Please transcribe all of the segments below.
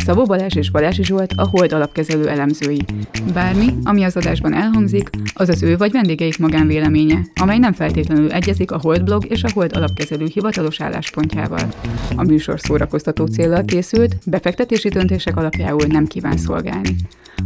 Szabó Balázs és Balási Zsolt a Hold alapkezelő elemzői. Bármi, ami az adásban elhangzik, az az ő vagy vendégeik magánvéleménye, amely nem feltétlenül egyezik a Hold blog és a Hold alapkezelő hivatalos álláspontjával. A műsor szórakoztató célral készült, befektetési döntések alapjául nem kíván szolgálni.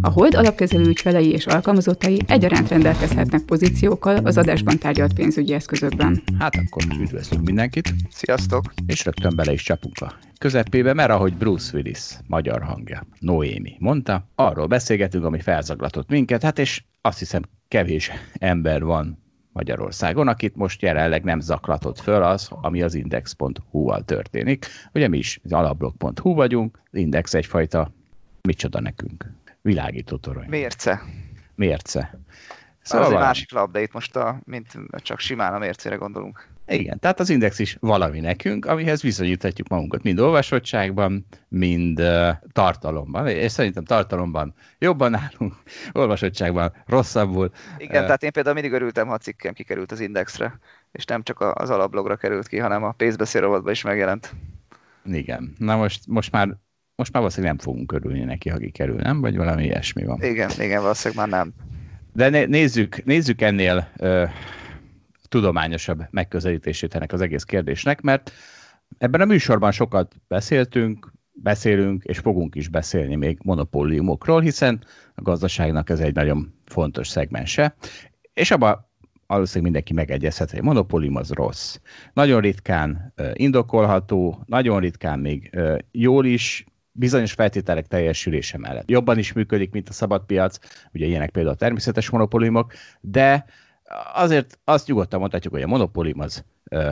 A Hold alapkezelő ügyfelei és alkalmazottai egyaránt rendelkezhetnek pozíciókkal az adásban tárgyalt pénzügyi eszközökben. Hát akkor üdvözlünk mindenkit, Sziasztok! és rögtön bele is csapunk a közepébe, mert ahogy Bruce Willis, magyar hangja, Noémi mondta, arról beszélgetünk, ami felzaglatott minket, hát és azt hiszem kevés ember van Magyarországon, akit most jelenleg nem zaklatott föl az, ami az index.hu-val történik. Ugye mi is az alapblog.hu vagyunk, az index egyfajta micsoda nekünk. Világító torony. Mérce. Mérce. Szóval Szóval az egy valami. másik lap, de itt most a, mint csak simán a mércére gondolunk. Igen, tehát az index is valami nekünk, amihez viszonyíthatjuk magunkat mind olvasottságban, mind uh, tartalomban. És szerintem tartalomban jobban állunk, olvasottságban rosszabbul. Igen, Ö. tehát én például mindig örültem, ha a cikkem kikerült az indexre, és nem csak az alapblogra került ki, hanem a pénzbeszél rovatba is megjelent. Igen, na most, most már most már valószínűleg nem fogunk örülni neki, ha kikerül, nem? Vagy valami ilyesmi van. Igen, igen, valószínűleg már nem. De né- nézzük, nézzük ennél ö, tudományosabb megközelítését ennek az egész kérdésnek, mert ebben a műsorban sokat beszéltünk, beszélünk, és fogunk is beszélni még monopóliumokról, hiszen a gazdaságnak ez egy nagyon fontos szegmense, és abban valószínűleg mindenki megegyezhet, hogy a monopólium az rossz. Nagyon ritkán indokolható, nagyon ritkán még jól is, bizonyos feltételek teljesülése mellett. Jobban is működik, mint a szabad piac, ugye ilyenek például a természetes monopóliumok, de azért azt nyugodtan mondhatjuk, hogy a monopólium az ö,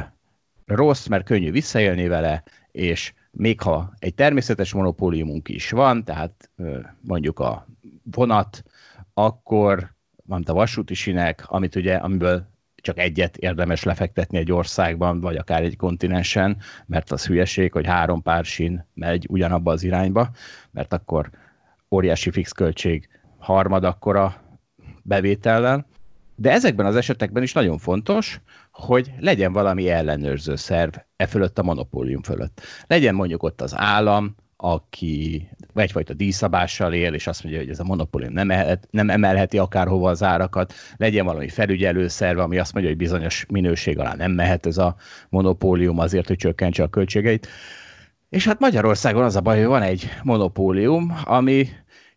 rossz, mert könnyű visszaélni vele, és még ha egy természetes monopóliumunk is van, tehát ö, mondjuk a vonat, akkor van a vasúti sinek, amit ugye, amiből csak egyet érdemes lefektetni egy országban, vagy akár egy kontinensen, mert az hülyeség, hogy három pár sín megy ugyanabba az irányba, mert akkor óriási fix költség harmad akkora bevétellel. De ezekben az esetekben is nagyon fontos, hogy legyen valami ellenőrző szerv e fölött a monopólium fölött. Legyen mondjuk ott az állam, aki egyfajta díjszabással él, és azt mondja, hogy ez a monopólium nem, ehet, nem emelheti akárhova az árakat, legyen valami felügyelőszerv, ami azt mondja, hogy bizonyos minőség alá nem mehet ez a monopólium azért, hogy csökkentse a költségeit. És hát Magyarországon az a baj, hogy van egy monopólium, ami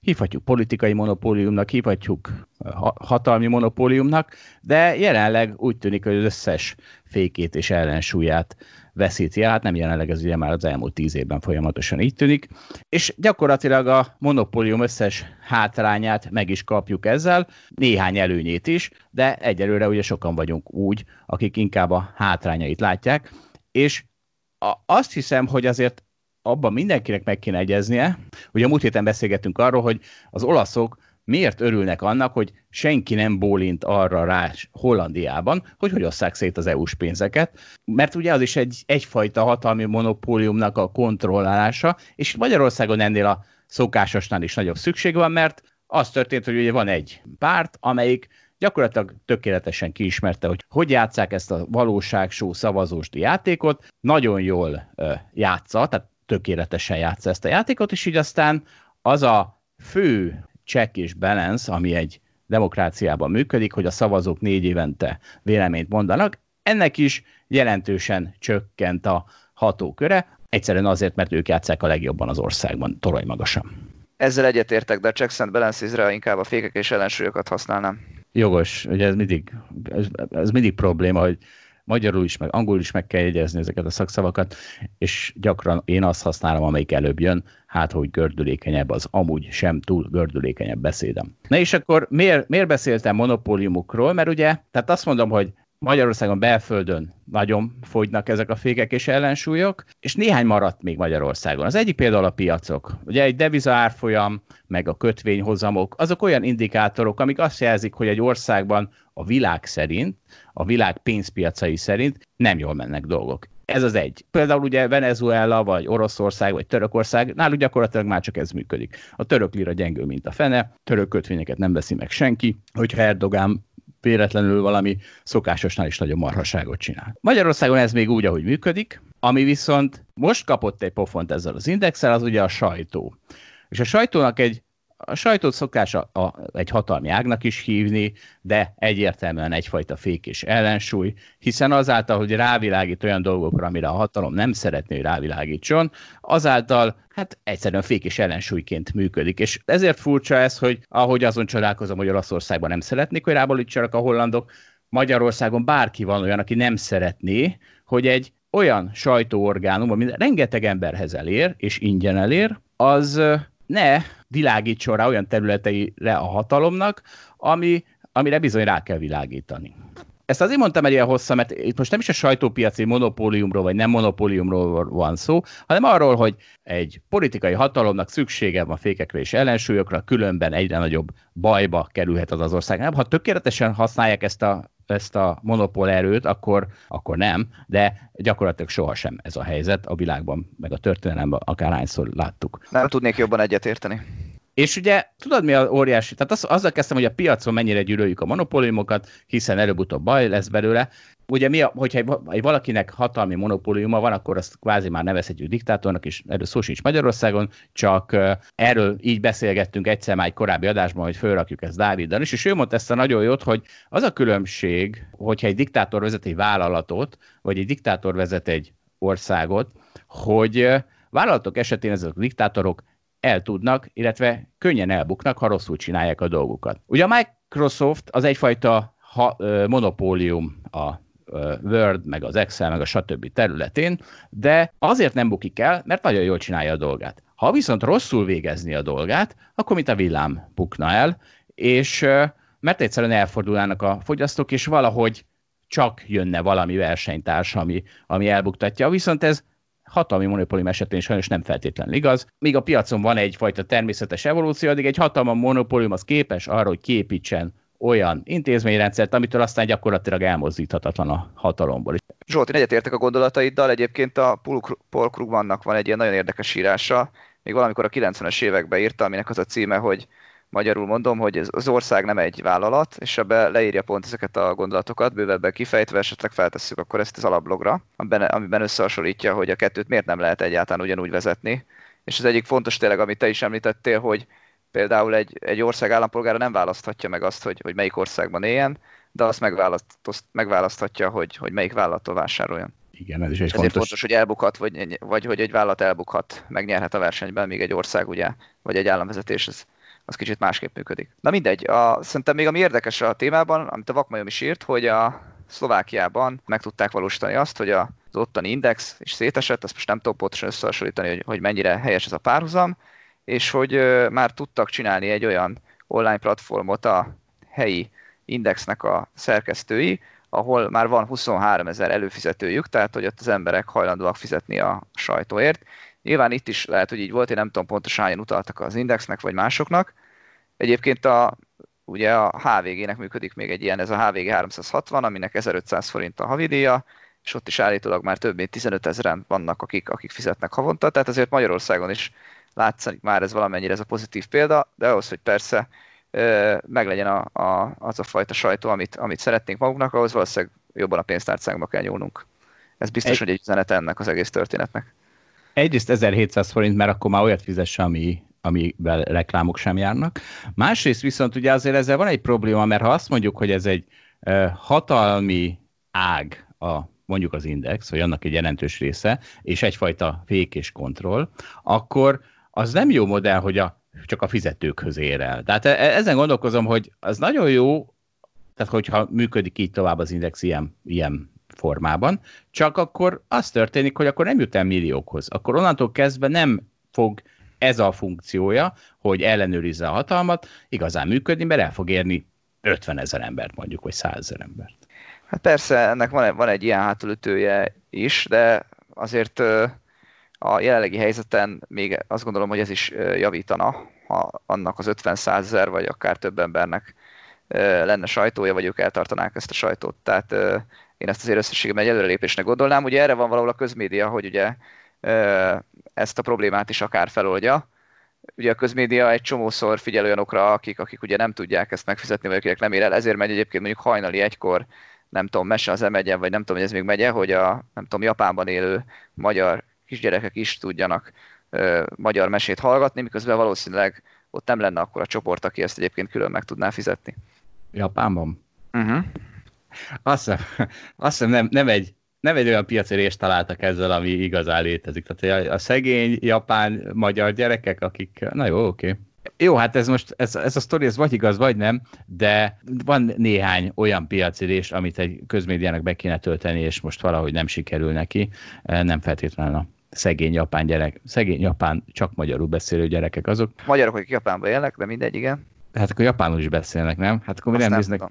hívhatjuk politikai monopóliumnak, hívhatjuk ha- hatalmi monopóliumnak, de jelenleg úgy tűnik, hogy az összes fékét és ellensúlyát veszíti el. Hát nem jelenleg, ez ugye már az elmúlt tíz évben folyamatosan így tűnik. És gyakorlatilag a monopólium összes hátrányát meg is kapjuk ezzel, néhány előnyét is, de egyelőre ugye sokan vagyunk úgy, akik inkább a hátrányait látják, és a, azt hiszem, hogy azért abban mindenkinek meg kéne egyeznie. Ugye a múlt héten beszélgettünk arról, hogy az olaszok miért örülnek annak, hogy senki nem bólint arra rá Hollandiában, hogy hogy osszák szét az EU-s pénzeket, mert ugye az is egy, egyfajta hatalmi monopóliumnak a kontrollálása, és Magyarországon ennél a szokásosnál is nagyobb szükség van, mert az történt, hogy ugye van egy párt, amelyik gyakorlatilag tökéletesen kiismerte, hogy hogy játszák ezt a valóságsó szavazósdi játékot, nagyon jól játsza, tehát tökéletesen játsza ezt a játékot, és így aztán az a fő check és balance, ami egy demokráciában működik, hogy a szavazók négy évente véleményt mondanak, ennek is jelentősen csökkent a hatóköre, egyszerűen azért, mert ők játszák a legjobban az országban, torony magasan. Ezzel egyetértek, de a checks and balances-re inkább a fékek és ellensúlyokat használnám. Jogos, ugye ez mindig, ez, ez mindig probléma, hogy magyarul is, meg angolul is meg kell jegyezni ezeket a szakszavakat, és gyakran én azt használom, amelyik előbb jön, hát hogy gördülékenyebb az amúgy sem túl gördülékenyebb beszédem. Na és akkor miért, miért beszéltem monopóliumokról? Mert ugye, tehát azt mondom, hogy Magyarországon belföldön nagyon fogynak ezek a fékek és ellensúlyok, és néhány maradt még Magyarországon. Az egyik például a piacok. Ugye egy deviza árfolyam, meg a kötvényhozamok, azok olyan indikátorok, amik azt jelzik, hogy egy országban a világ szerint, a világ pénzpiacai szerint nem jól mennek dolgok. Ez az egy. Például ugye Venezuela, vagy Oroszország, vagy Törökország, náluk gyakorlatilag már csak ez működik. A török lira gyengül, mint a fene, török kötvényeket nem veszi meg senki, hogyha Erdogán véletlenül valami szokásosnál is nagyon marhaságot csinál. Magyarországon ez még úgy, ahogy működik, ami viszont most kapott egy pofont ezzel az indexel, az ugye a sajtó. És a sajtónak egy a sajtót szokás a, a, egy hatalmi ágnak is hívni, de egyértelműen egyfajta fék és ellensúly, hiszen azáltal, hogy rávilágít olyan dolgokra, amire a hatalom nem szeretné, hogy rávilágítson, azáltal hát egyszerűen fék és ellensúlyként működik. És ezért furcsa ez, hogy ahogy azon csodálkozom, hogy Olaszországban nem szeretnék, hogy rábalítsanak a hollandok, Magyarországon bárki van olyan, aki nem szeretné, hogy egy olyan sajtóorgánum, ami rengeteg emberhez elér, és ingyen elér, az ne világítson rá olyan területeire a hatalomnak, ami, amire bizony rá kell világítani. Ezt azért mondtam egy ilyen hosszan, mert itt most nem is a sajtópiaci monopóliumról vagy nem monopóliumról van szó, hanem arról, hogy egy politikai hatalomnak szüksége van fékekre és ellensúlyokra, különben egyre nagyobb bajba kerülhet az az ország. Ha tökéletesen használják ezt a ezt a monopól erőt, akkor, akkor nem, de gyakorlatilag sohasem ez a helyzet a világban, meg a történelemben akárhányszor láttuk. Nem tudnék jobban egyetérteni. És ugye tudod mi a óriási? Tehát az, azzal kezdtem, hogy a piacon mennyire gyűlöljük a monopóliumokat, hiszen előbb-utóbb baj lesz belőle. Ugye mi, a, hogyha egy valakinek hatalmi monopóliuma van, akkor azt kvázi már nevezhetjük diktátornak, és erről szó sincs Magyarországon, csak erről így beszélgettünk egyszer már egy korábbi adásban, hogy fölrakjuk ezt Dáviddal is, és ő mondta ezt a nagyon jót, hogy az a különbség, hogyha egy diktátor vezet egy vállalatot, vagy egy diktátor vezet egy országot, hogy vállalatok esetén ezek a diktátorok el tudnak, illetve könnyen elbuknak, ha rosszul csinálják a dolgukat. Ugye a Microsoft az egyfajta ha, ö, monopólium a Word, meg az Excel, meg a stb. területén, de azért nem bukik el, mert nagyon jól csinálja a dolgát. Ha viszont rosszul végezni a dolgát, akkor mint a villám bukna el, és mert egyszerűen elfordulnának a fogyasztók, és valahogy csak jönne valami versenytárs, ami, ami elbuktatja. Viszont ez hatalmi monopólium esetén sajnos nem feltétlenül igaz. Míg a piacon van egyfajta természetes evolúció, addig egy hatalma monopólium az képes arra, hogy képítsen olyan intézményrendszert, amitől aztán gyakorlatilag elmozdíthatatlan a hatalomból. Zsolt, én egyetértek a gondolataiddal, egyébként a Paul Krugmannak van egy ilyen nagyon érdekes írása, még valamikor a 90-es években írta, aminek az a címe, hogy magyarul mondom, hogy ez, az ország nem egy vállalat, és ebbe leírja pont ezeket a gondolatokat, bővebben kifejtve, esetleg feltesszük akkor ezt az alapblogra, amiben, amiben összehasonlítja, hogy a kettőt miért nem lehet egyáltalán ugyanúgy vezetni. És az egyik fontos tényleg, amit te is említettél, hogy például egy, egy ország állampolgára nem választhatja meg azt, hogy, hogy melyik országban éljen, de azt megválaszthatja, hogy, hogy melyik vállalattól vásároljon. Igen, ez is egy Ezért fontos. fontos, hogy elbukhat, vagy, vagy hogy egy vállalat elbukhat, megnyerhet a versenyben, míg egy ország, ugye, vagy egy államvezetés, ez, az kicsit másképp működik. Na mindegy, a, szerintem még ami érdekes a témában, amit a Vakmajom is írt, hogy a Szlovákiában meg tudták valósítani azt, hogy az ottani index is szétesett, ezt most nem tudom pontosan összehasonlítani, hogy, hogy mennyire helyes ez a párhuzam, és hogy már tudtak csinálni egy olyan online platformot a helyi indexnek a szerkesztői, ahol már van 23 ezer előfizetőjük, tehát hogy ott az emberek hajlandóak fizetni a sajtóért. Nyilván itt is lehet, hogy így volt, én nem tudom pontosan hányan utaltak az indexnek vagy másoknak. Egyébként a, ugye a HVG-nek működik még egy ilyen, ez a HVG 360, aminek 1500 forint a havidíja, és ott is állítólag már több mint 15 ezeren vannak, akik, akik fizetnek havonta, tehát azért Magyarországon is látszik már ez valamennyire ez a pozitív példa, de ahhoz, hogy persze meglegyen a, a, az a fajta sajtó, amit, amit szeretnénk magunknak, ahhoz valószínűleg jobban a pénztárcánkba kell nyúlnunk. Ez biztos, egy, hogy egy üzenet ennek az egész történetnek. Egyrészt 1700 forint, mert akkor már olyat fizesse, ami, amivel reklámok sem járnak. Másrészt viszont ugye azért ezzel van egy probléma, mert ha azt mondjuk, hogy ez egy uh, hatalmi ág a mondjuk az index, vagy annak egy jelentős része, és egyfajta fék és kontroll, akkor az nem jó modell, hogy a, csak a fizetőkhöz ér el. Tehát e, e, ezen gondolkozom, hogy az nagyon jó, tehát hogyha működik így tovább az index ilyen, ilyen formában, csak akkor az történik, hogy akkor nem jut el milliókhoz. Akkor onnantól kezdve nem fog ez a funkciója, hogy ellenőrizze a hatalmat, igazán működni, mert el fog érni 50 ezer embert mondjuk, vagy 100 ezer embert. Hát persze, ennek van, van egy ilyen hátulütője is, de azért a jelenlegi helyzeten még azt gondolom, hogy ez is javítana, ha annak az 50 ezer vagy akár több embernek lenne sajtója, vagy ők eltartanák ezt a sajtót. Tehát én ezt azért összességében egy előrelépésnek gondolnám. Ugye erre van valahol a közmédia, hogy ugye ezt a problémát is akár feloldja. Ugye a közmédia egy csomószor figyel olyanokra, akik, akik ugye nem tudják ezt megfizetni, vagy akik nem ér el, ezért megy egyébként mondjuk hajnali egykor, nem tudom, mese az emegyen, vagy nem tudom, hogy ez még megye, hogy a nem tudom, Japánban élő magyar kisgyerekek is tudjanak ö, magyar mesét hallgatni, miközben valószínűleg ott nem lenne akkor a csoport, aki ezt egyébként külön meg tudná fizetni. Japánban? Uh-huh. Azt hiszem, azt hiszem nem, nem, egy, nem egy olyan piaci részt találtak ezzel, ami igazán létezik. Tehát a, a szegény japán magyar gyerekek, akik, na jó, oké. Okay. Jó, hát ez most, ez, ez a sztori, ez vagy igaz, vagy nem, de van néhány olyan piaci rész, amit egy közmédiának be kéne tölteni, és most valahogy nem sikerül neki, nem feltétlenül a szegény japán gyerek, szegény japán csak magyarul beszélő gyerekek azok. Magyarok, akik Japánban élnek, de mindegy, igen. Hát akkor japánul is beszélnek, nem? Hát akkor mi nem, nem néznek.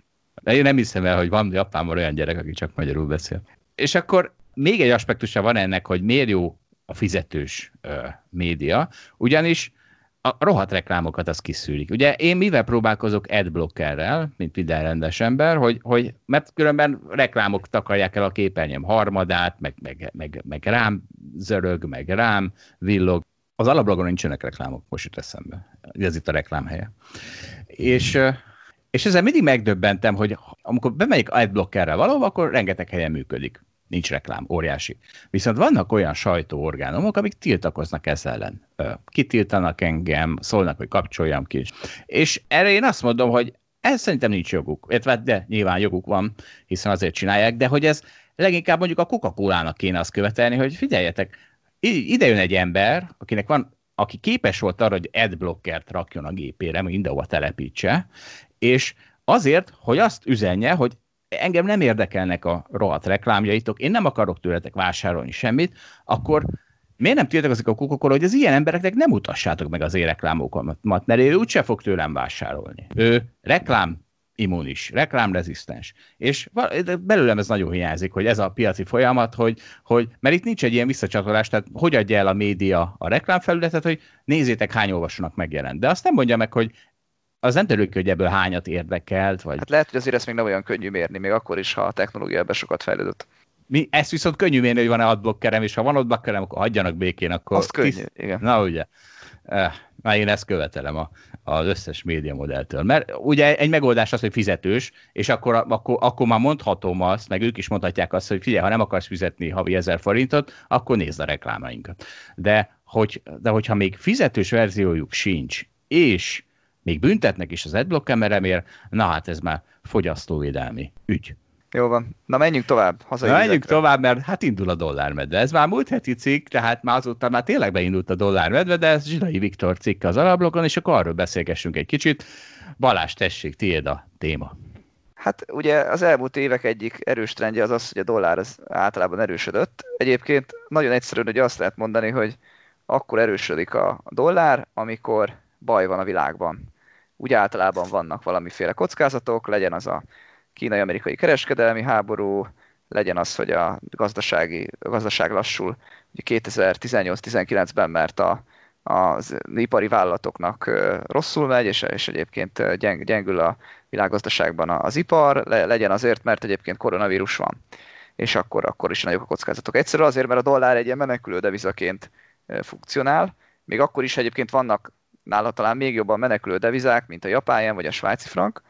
Én nem hiszem el, hogy van Japánban olyan gyerek, aki csak magyarul beszél. És akkor még egy aspektusa van ennek, hogy miért jó a fizetős ö, média, ugyanis a rohadt reklámokat az kiszűrik. Ugye én mivel próbálkozok adblockerrel, mint minden rendes ember, hogy, hogy mert különben reklámok takarják el a képernyőm harmadát, meg, meg, meg, meg rám zörög, meg rám villog. Az alablogon nincsenek reklámok, most jut eszembe. Ez itt a reklám helye. És, és ezzel mindig megdöbbentem, hogy amikor bemegyek adblockerrel valahova, akkor rengeteg helyen működik nincs reklám, óriási. Viszont vannak olyan sajtóorgánumok, amik tiltakoznak ez ellen. Kitiltanak engem, szólnak, hogy kapcsoljam ki. És erre én azt mondom, hogy ez szerintem nincs joguk. De nyilván joguk van, hiszen azért csinálják, de hogy ez leginkább mondjuk a Coca-Cola-nak kéne azt követelni, hogy figyeljetek, ide jön egy ember, akinek van aki képes volt arra, hogy adblockert rakjon a gépére, mindenhova telepítse, és azért, hogy azt üzenje, hogy engem nem érdekelnek a rohadt reklámjaitok, én nem akarok tőletek vásárolni semmit, akkor miért nem tiltakozik a coca hogy az ilyen embereknek nem utassátok meg az éreklámokat, mert ő úgyse fog tőlem vásárolni. Ő reklám immunis, reklámrezisztens. És belőlem ez nagyon hiányzik, hogy ez a piaci folyamat, hogy, hogy mert itt nincs egy ilyen visszacsatolás, tehát hogy adja el a média a reklámfelületet, hogy nézzétek, hány olvasónak megjelent. De azt nem mondja meg, hogy az nem derül ki, hogy ebből hányat érdekelt. Vagy... Hát lehet, hogy azért ezt még nem olyan könnyű mérni, még akkor is, ha a technológia ebbe sokat fejlődött. Mi, ezt viszont könnyű mérni, hogy van-e adblockerem, és ha van adblockerem, akkor hagyjanak békén, akkor... Azt könnyű, tiszt... igen. Na ugye. Eh, már én ezt követelem a, az összes média modelltől. Mert ugye egy megoldás az, hogy fizetős, és akkor, akkor, akkor már mondhatom azt, meg ők is mondhatják azt, hogy figyelj, ha nem akarsz fizetni havi ezer forintot, akkor nézd a reklámainkat. De, hogy, de hogyha még fizetős verziójuk sincs, és még büntetnek is az adblock kamerámért, na hát ez már fogyasztóvédelmi ügy. Jó van. Na menjünk tovább. Hazai Na menjünk tovább, mert hát indul a dollármedve. Ez már múlt heti cikk, tehát már azóta már tényleg beindult a dollármedve, de ez Zsidai Viktor cikk az alablokon, és akkor arról beszélgessünk egy kicsit. Balázs, tessék, tiéd a téma. Hát ugye az elmúlt évek egyik erős trendje az az, hogy a dollár az általában erősödött. Egyébként nagyon egyszerűen hogy azt lehet mondani, hogy akkor erősödik a dollár, amikor baj van a világban úgy általában vannak valamiféle kockázatok, legyen az a kínai-amerikai kereskedelmi háború, legyen az, hogy a gazdasági, a gazdaság lassul. Ugye 2018-19-ben, mert a, az ipari vállalatoknak rosszul megy, és, és egyébként gyeng, gyengül a világgazdaságban az ipar, le, legyen azért, mert egyébként koronavírus van, és akkor, akkor is nagyok a kockázatok. Egyszerűen azért, mert a dollár egy ilyen menekülő devizaként funkcionál, még akkor is egyébként vannak nála talán még jobban menekülő devizák, mint a japán vagy a svájci frank,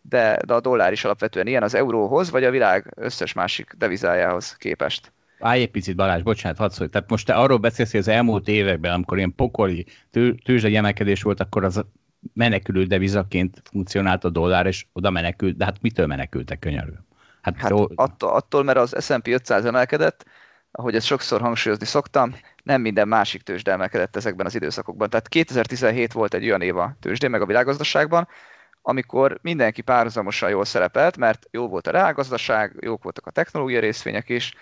de, de a dollár is alapvetően ilyen az euróhoz, vagy a világ összes másik devizájához képest. Állj egy picit, Balázs, bocsánat, hadd szólj. Tehát most te arról beszélsz, hogy az elmúlt években, amikor ilyen pokoli tő, tőzsdei emelkedés volt, akkor az menekülő devizaként funkcionált a dollár, és oda menekült, de hát mitől menekültek könyörű? Hát, hát attól, attól, mert az S&P 500 emelkedett, ahogy ezt sokszor hangsúlyozni szoktam, nem minden másik tőzsde emelkedett ezekben az időszakokban. Tehát 2017 volt egy olyan év a tőzsdén, meg a világgazdaságban, amikor mindenki párhuzamosan jól szerepelt, mert jó volt a reálgazdaság, jók voltak a technológia részvények is,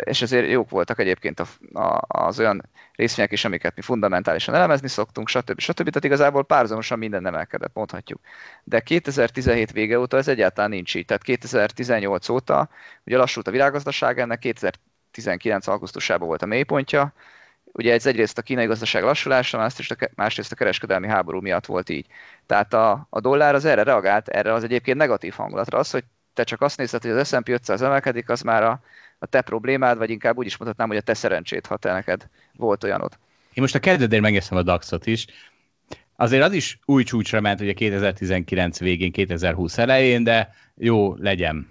és ezért jók voltak egyébként az olyan részvények is, amiket mi fundamentálisan elemezni szoktunk, stb. stb. Tehát igazából párhuzamosan minden emelkedett, mondhatjuk. De 2017 vége óta ez egyáltalán nincs így. Tehát 2018 óta ugye lassult a világgazdaság, ennek 19 augusztusában volt a mélypontja. Ugye ez egyrészt a kínai gazdaság lassulása, másrészt a, a kereskedelmi háború miatt volt így. Tehát a, a dollár az erre reagált, erre az egyébként negatív hangulatra, az, hogy te csak azt nézed, hogy az S&P 500 emelkedik, az már a, a te problémád, vagy inkább úgy is mondhatnám, hogy a te szerencsét, ha te neked volt olyanod. Én most a kedvedért megnéztem a DAX-ot is, azért az is új csúcsra ment ugye 2019 végén, 2020 elején, de jó, legyen.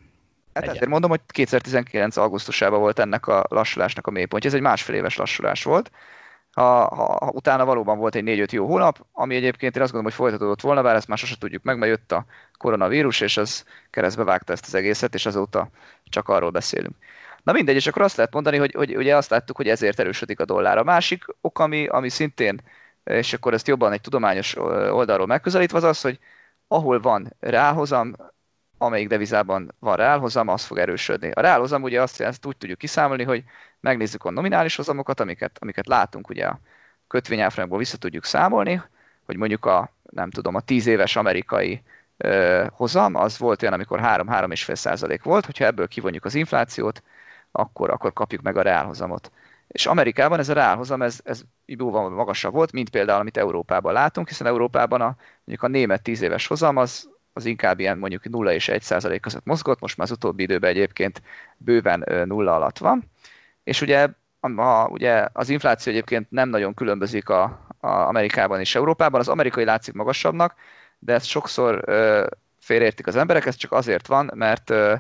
Hát legyen. ezért mondom, hogy 2019 augusztusában volt ennek a lassulásnak a mélypontja. Ez egy másfél éves lassulás volt. Ha, ha, ha utána valóban volt egy 4-5 jó hónap, ami egyébként én azt gondolom, hogy folytatódott volna, bár ezt már sosem tudjuk meg, mert jött a koronavírus, és az keresztbe vágta ezt az egészet, és azóta csak arról beszélünk. Na mindegy, és akkor azt lehet mondani, hogy, hogy ugye azt láttuk, hogy ezért erősödik a dollár. A másik ok, ami, ami szintén, és akkor ezt jobban egy tudományos oldalról megközelítve, az az, hogy ahol van ráhozam, amelyik devizában van ráhozam, az fog erősödni. A ráhozam ugye azt, azt úgy tudjuk kiszámolni, hogy megnézzük a nominális hozamokat, amiket, amiket látunk ugye a kötvényárfolyamból vissza tudjuk számolni, hogy mondjuk a, nem tudom, a 10 éves amerikai ö, hozam, az volt olyan, amikor 3-3,5 százalék volt, hogyha ebből kivonjuk az inflációt, akkor, akkor kapjuk meg a reálhozamot. És Amerikában ez a reálhozam, ez, ez jóval magasabb volt, mint például, amit Európában látunk, hiszen Európában a, mondjuk a német 10 éves hozam, az, az inkább ilyen mondjuk 0 és 1 százalék között mozgott, most már az utóbbi időben egyébként bőven nulla alatt van. És ugye, a, ugye az infláció egyébként nem nagyon különbözik a, a Amerikában és Európában, az amerikai látszik magasabbnak, de ezt sokszor ö, félreértik az emberek, ez csak azért van, mert ö,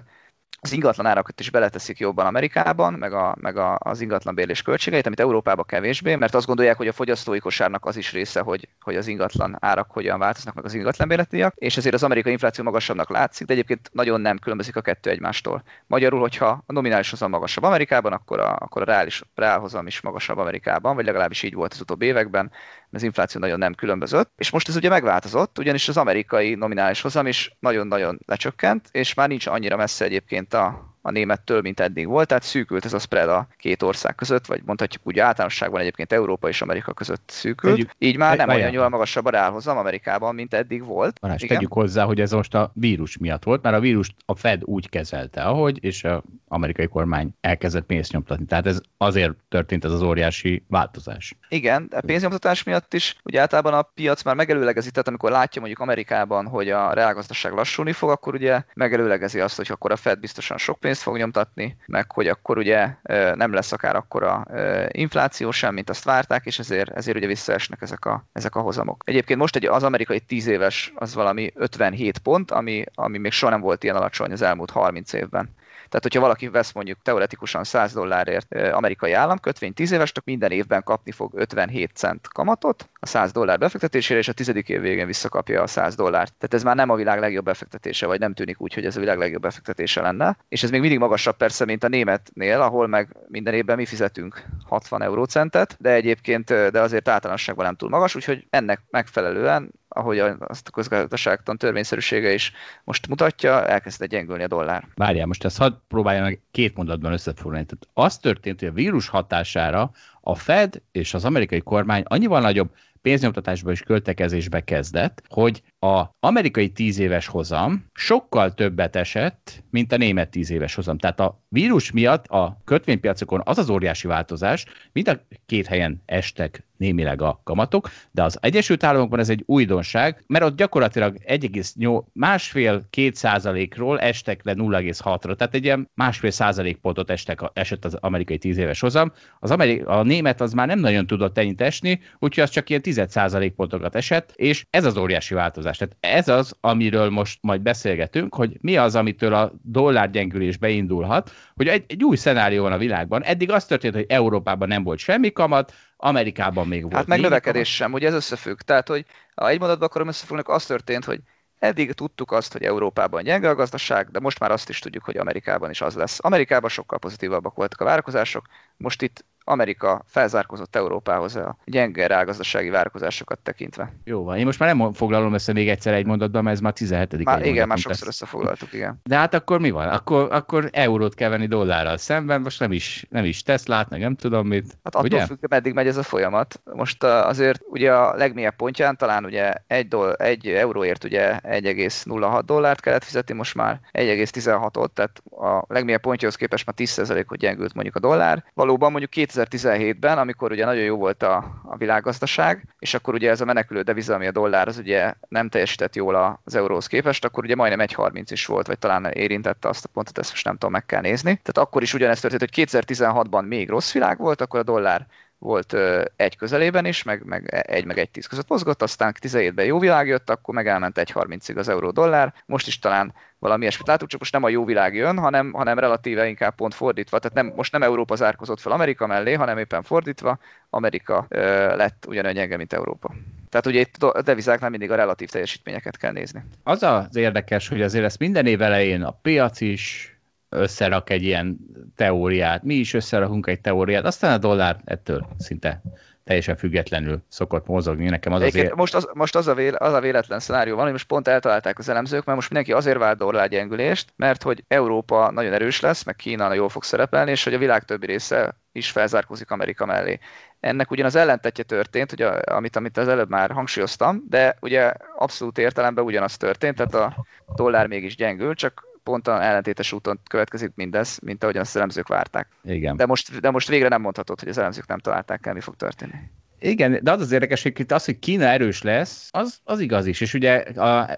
az ingatlan árakat is beleteszik jobban Amerikában, meg, a, meg a, az ingatlan bérlés költségeit, amit Európában kevésbé, mert azt gondolják, hogy a fogyasztói kosárnak az is része, hogy, hogy az ingatlan árak hogyan változnak, meg az ingatlan bérletiak, és ezért az amerikai infláció magasabbnak látszik, de egyébként nagyon nem különbözik a kettő egymástól. Magyarul, hogyha a nominális hozam magasabb Amerikában, akkor a, akkor a reális, reálhozam is magasabb Amerikában, vagy legalábbis így volt az utóbbi években, az infláció nagyon nem különbözött. És most ez ugye megváltozott, ugyanis az amerikai nominális hozam is nagyon-nagyon lecsökkent, és már nincs annyira messze egyébként a, a némettől, mint eddig volt, tehát szűkült ez a spread a két ország között, vagy mondhatjuk úgy általánosságban egyébként Európa és Amerika között szűkült. Tegyük, Így már nem olyan jól magasabb a reálhozam Amerikában, mint eddig volt. Balázs, tegyük hozzá, hogy ez most a vírus miatt volt, mert a vírust a Fed úgy kezelte, ahogy, és a amerikai kormány elkezdett pénzt nyomtatni. Tehát ez azért történt ez az óriási változás. Igen, a pénznyomtatás miatt is, ugye általában a piac már megelőlegezi, tehát amikor látja mondjuk Amerikában, hogy a reálgazdaság lassulni fog, akkor ugye megelőlegezi azt, hogy akkor a Fed biztosan sok pénzt fog nyomtatni, meg hogy akkor ugye nem lesz akár akkora infláció sem, mint azt várták, és ezért, ezért ugye visszaesnek ezek a, ezek a hozamok. Egyébként most egy, az amerikai 10 éves az valami 57 pont, ami, ami még soha nem volt ilyen alacsony az elmúlt 30 évben. Tehát, hogyha valaki vesz mondjuk teoretikusan 100 dollárért amerikai államkötvény 10 éves, akkor minden évben kapni fog 57 cent kamatot a 100 dollár befektetésére, és a tizedik év végén visszakapja a 100 dollárt. Tehát ez már nem a világ legjobb befektetése, vagy nem tűnik úgy, hogy ez a világ legjobb befektetése lenne. És ez még mindig magasabb persze, mint a németnél, ahol meg minden évben mi fizetünk 60 eurócentet, de egyébként de azért általánosságban nem túl magas, úgyhogy ennek megfelelően ahogy azt a közgazdaságtan törvényszerűsége is most mutatja, elkezdett gyengülni a dollár. Várjál, most ezt hadd próbálja meg két mondatban összefoglalni. Tehát az történt, hogy a vírus hatására a Fed és az amerikai kormány annyival nagyobb pénznyomtatásba és költekezésbe kezdett, hogy a amerikai tíz éves hozam sokkal többet esett, mint a német tíz éves hozam. Tehát a vírus miatt a kötvénypiacokon az az óriási változás, mind a két helyen estek némileg a kamatok, de az Egyesült Államokban ez egy újdonság, mert ott gyakorlatilag 1,8, másfél-két százalékról estek le 0,6-ra, tehát egy ilyen másfél százalékpontot estek, esett az amerikai 10 éves hozam. Az amerikai, a német az már nem nagyon tudott ennyit esni, úgyhogy az csak ilyen 10 százalékpontokat esett, és ez az óriási változás. Tehát ez az, amiről most majd beszélgetünk, hogy mi az, amitől a dollár gyengülés beindulhat, hogy egy, egy új szenárió van a világban. Eddig az történt, hogy Európában nem volt semmi kamat, Amerikában még volt. Hát meg növekedés sem, ugye ez összefügg. Tehát, hogy ha egy mondatban akarom összefogni, az történt, hogy Eddig tudtuk azt, hogy Európában gyenge a gazdaság, de most már azt is tudjuk, hogy Amerikában is az lesz. Amerikában sokkal pozitívabbak voltak a várakozások, most itt Amerika felzárkozott Európához a gyenge rágazdasági várakozásokat tekintve. Jó van, én most már nem foglalom össze még egyszer egy mondatban, mert ez már 17. Már, igen, már sokszor összefoglaltuk, igen. De hát akkor mi van? Akkor, akkor eurót kell venni dollárral szemben, most nem is, nem is Teslát, meg nem tudom mit. Hát attól ugye? függ, meddig megy ez a folyamat. Most azért ugye a legmélyebb pontján talán ugye egy, doll, egy euróért ugye 1,06 dollárt kellett fizetni, most már 1,16-ot, tehát a legmélyebb pontjához képest már 10%-ot gyengült mondjuk a dollár. Valóban mondjuk 2017-ben, amikor ugye nagyon jó volt a, a világgazdaság, és akkor ugye ez a menekülő deviza, ami a dollár, az ugye nem teljesített jól az euróhoz képest, akkor ugye majdnem 1,30 is volt, vagy talán érintette azt a pontot, ezt most nem tudom, meg kell nézni. Tehát akkor is ugyanezt történt, hogy 2016-ban még rossz világ volt, akkor a dollár volt egy közelében is, meg, meg egy meg egy tíz között mozgott, aztán 17-ben jó világ jött, akkor meg elment egy 30-ig az euró dollár, most is talán valami ilyesmit látunk, csak most nem a jó világ jön, hanem, hanem relatíve inkább pont fordítva. Tehát nem, most nem Európa zárkozott fel Amerika mellé, hanem éppen fordítva, Amerika ö, lett ugyanolyan gyenge, mint Európa. Tehát ugye itt a devizáknál mindig a relatív teljesítményeket kell nézni. Az az érdekes, hogy azért ezt minden év elején a piac is, összerak egy ilyen teóriát, mi is összerakunk egy teóriát, aztán a dollár ettől szinte teljesen függetlenül szokott mozogni. Nekem az azért... Most, az, most az, a véle, az a véletlen szenárió van, hogy most pont eltalálták az elemzők, mert most mindenki azért vár dollár gyengülést, mert hogy Európa nagyon erős lesz, meg Kína jól fog szerepelni, és hogy a világ többi része is felzárkózik Amerika mellé. Ennek ugyan az ellentetje történt, ugye, amit, amit az előbb már hangsúlyoztam, de ugye abszolút értelemben ugyanaz történt, tehát a dollár mégis gyengül, csak pont a ellentétes úton következik mindez, mint ahogyan az elemzők várták. Igen. De most, de most végre nem mondhatod, hogy az elemzők nem találták el, mi fog történni. Igen, de az az érdekes, hogy az, hogy Kína erős lesz, az, az igaz is. És ugye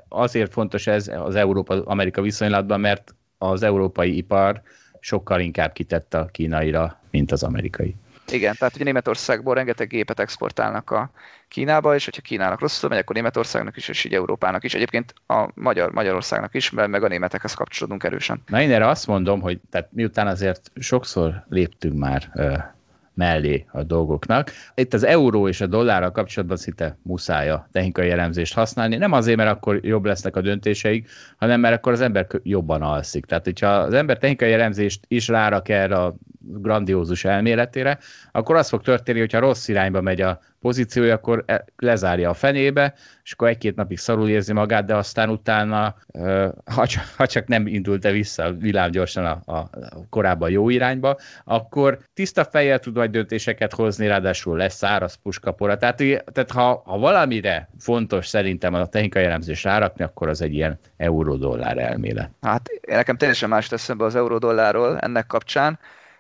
azért fontos ez az Európa-Amerika viszonylatban, mert az európai ipar sokkal inkább kitett a kínaira, mint az amerikai. Igen, tehát ugye Németországból rengeteg gépet exportálnak a Kínába, és hogyha Kínának rosszul megy, akkor Németországnak is, és így Európának is. Egyébként a Magyar, Magyarországnak is, mert meg a németekhez kapcsolódunk erősen. Na én erre azt mondom, hogy tehát miután azért sokszor léptünk már mellé a dolgoknak. Itt az euró és a dollárral kapcsolatban szinte muszáj a technikai jellemzést használni. Nem azért, mert akkor jobb lesznek a döntéseik, hanem mert akkor az ember jobban alszik. Tehát, hogyha az ember technikai jellemzést is rárak erre a grandiózus elméletére, akkor az fog történni, hogyha rossz irányba megy a pozíciója, akkor e, lezárja a fenébe, és akkor egy-két napig szarul érzi magát, de aztán utána, ha csak, nem indult-e vissza villámgyorsan a, a korábban jó irányba, akkor tiszta fejjel tud majd döntéseket hozni, ráadásul lesz száraz puskapora. Tehát, tehát ha, ha valamire fontos szerintem a technikai elemzés rárakni, akkor az egy ilyen euró-dollár elmélet. Hát nekem teljesen más tesz az euró-dollárról ennek kapcsán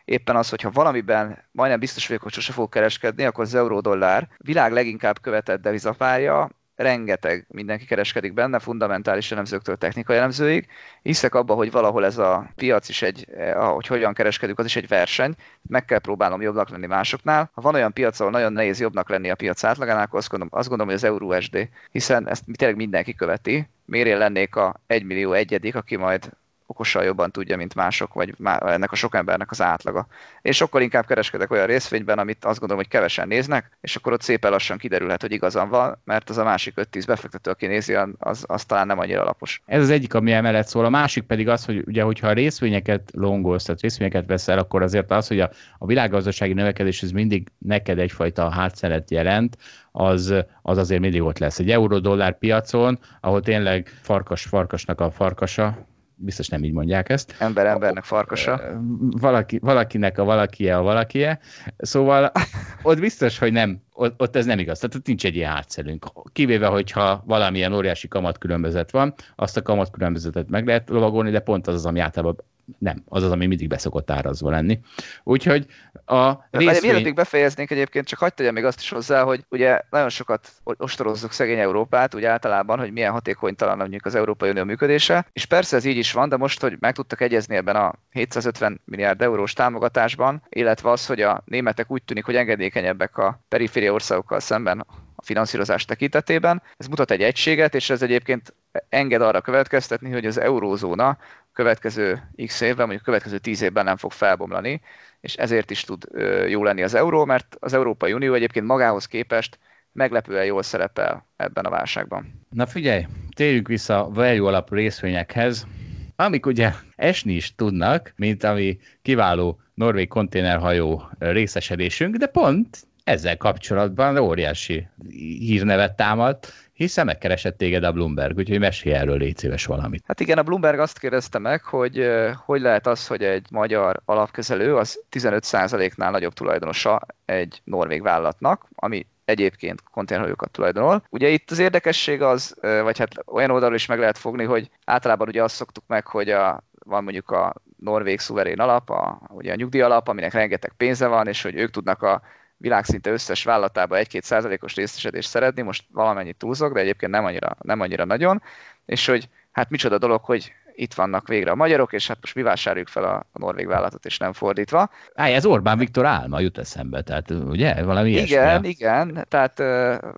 éppen az, hogyha valamiben majdnem biztos vagyok, hogy sose fog kereskedni, akkor az euró-dollár világ leginkább követett devizapárja, rengeteg mindenki kereskedik benne, fundamentális elemzőktől technikai elemzőig. Hiszek abba, hogy valahol ez a piac is egy, ahogy hogyan kereskedünk, az is egy verseny. Meg kell próbálnom jobbnak lenni másoknál. Ha van olyan piac, ahol nagyon nehéz jobbnak lenni a piac átlagánál, akkor azt gondolom, azt gondolom hogy az euró SD, hiszen ezt tényleg mindenki követi. Miért lennék a 1 millió egyedik, aki majd okosan jobban tudja, mint mások, vagy ennek a sok embernek az átlaga. Én sokkal inkább kereskedek olyan részvényben, amit azt gondolom, hogy kevesen néznek, és akkor ott szépen lassan kiderülhet, hogy igazam van, mert az a másik 5-10 befektető, aki nézi, az, az talán nem annyira alapos. Ez az egyik, ami emellett szól. A másik pedig az, hogy ugye, hogyha a részvényeket longolsz, tehát részvényeket veszel, akkor azért az, hogy a, a világgazdasági növekedés ez mindig neked egyfajta hátszelet jelent, az, az azért mindig ott lesz. Egy euró-dollár piacon, ahol tényleg farkas farkasnak a farkasa, biztos nem így mondják ezt. Ember embernek farkasa. Valaki, valakinek a valakie a valakie. Szóval ott biztos, hogy nem, ott, ott ez nem igaz. Tehát ott nincs egy ilyen hátszelünk. Kivéve, hogyha valamilyen óriási kamatkülönbözet van, azt a kamatkülönbözetet meg lehet lovagolni, de pont az az, ami általában nem, az az, ami mindig beszokott árazva lenni. Úgyhogy a részvény... Mielőtt befejeznénk egyébként, csak hagyd tegyem még azt is hozzá, hogy ugye nagyon sokat ostorozzuk szegény Európát, úgy általában, hogy milyen hatékonytalan mondjuk az Európai Unió működése, és persze ez így is van, de most, hogy meg tudtak egyezni ebben a 750 milliárd eurós támogatásban, illetve az, hogy a németek úgy tűnik, hogy engedékenyebbek a periféria országokkal szemben a finanszírozás tekintetében. Ez mutat egy egységet, és ez egyébként enged arra következtetni, hogy az eurózóna következő x évben, mondjuk következő 10 évben nem fog felbomlani, és ezért is tud jó lenni az euró, mert az Európai Unió egyébként magához képest meglepően jól szerepel ebben a válságban. Na figyelj, térjünk vissza a value alapú részvényekhez, amik ugye esni is tudnak, mint ami kiváló norvég konténerhajó részesedésünk, de pont ezzel kapcsolatban óriási hírnevet támadt, hiszen megkeresett téged a Bloomberg, úgyhogy mesélj erről légy szíves valamit. Hát igen, a Bloomberg azt kérdezte meg, hogy hogy lehet az, hogy egy magyar alapkezelő az 15%-nál nagyobb tulajdonosa egy norvég vállalatnak, ami egyébként konténerhajókat tulajdonol. Ugye itt az érdekesség az, vagy hát olyan oldalról is meg lehet fogni, hogy általában ugye azt szoktuk meg, hogy a, van mondjuk a norvég szuverén alap, a, ugye a nyugdíj alap, aminek rengeteg pénze van, és hogy ők tudnak a világszinte összes vállalatába 1-2 százalékos részesedést szeretni, most valamennyit túlzok, de egyébként nem annyira, nem annyira nagyon, és hogy hát micsoda dolog, hogy itt vannak végre a magyarok, és hát most mi vásároljuk fel a, a norvég vállalatot, és nem fordítva. Á, ez Orbán Viktor álma jut eszembe, tehát ugye, valami Igen, ilyesmi. igen, tehát uh,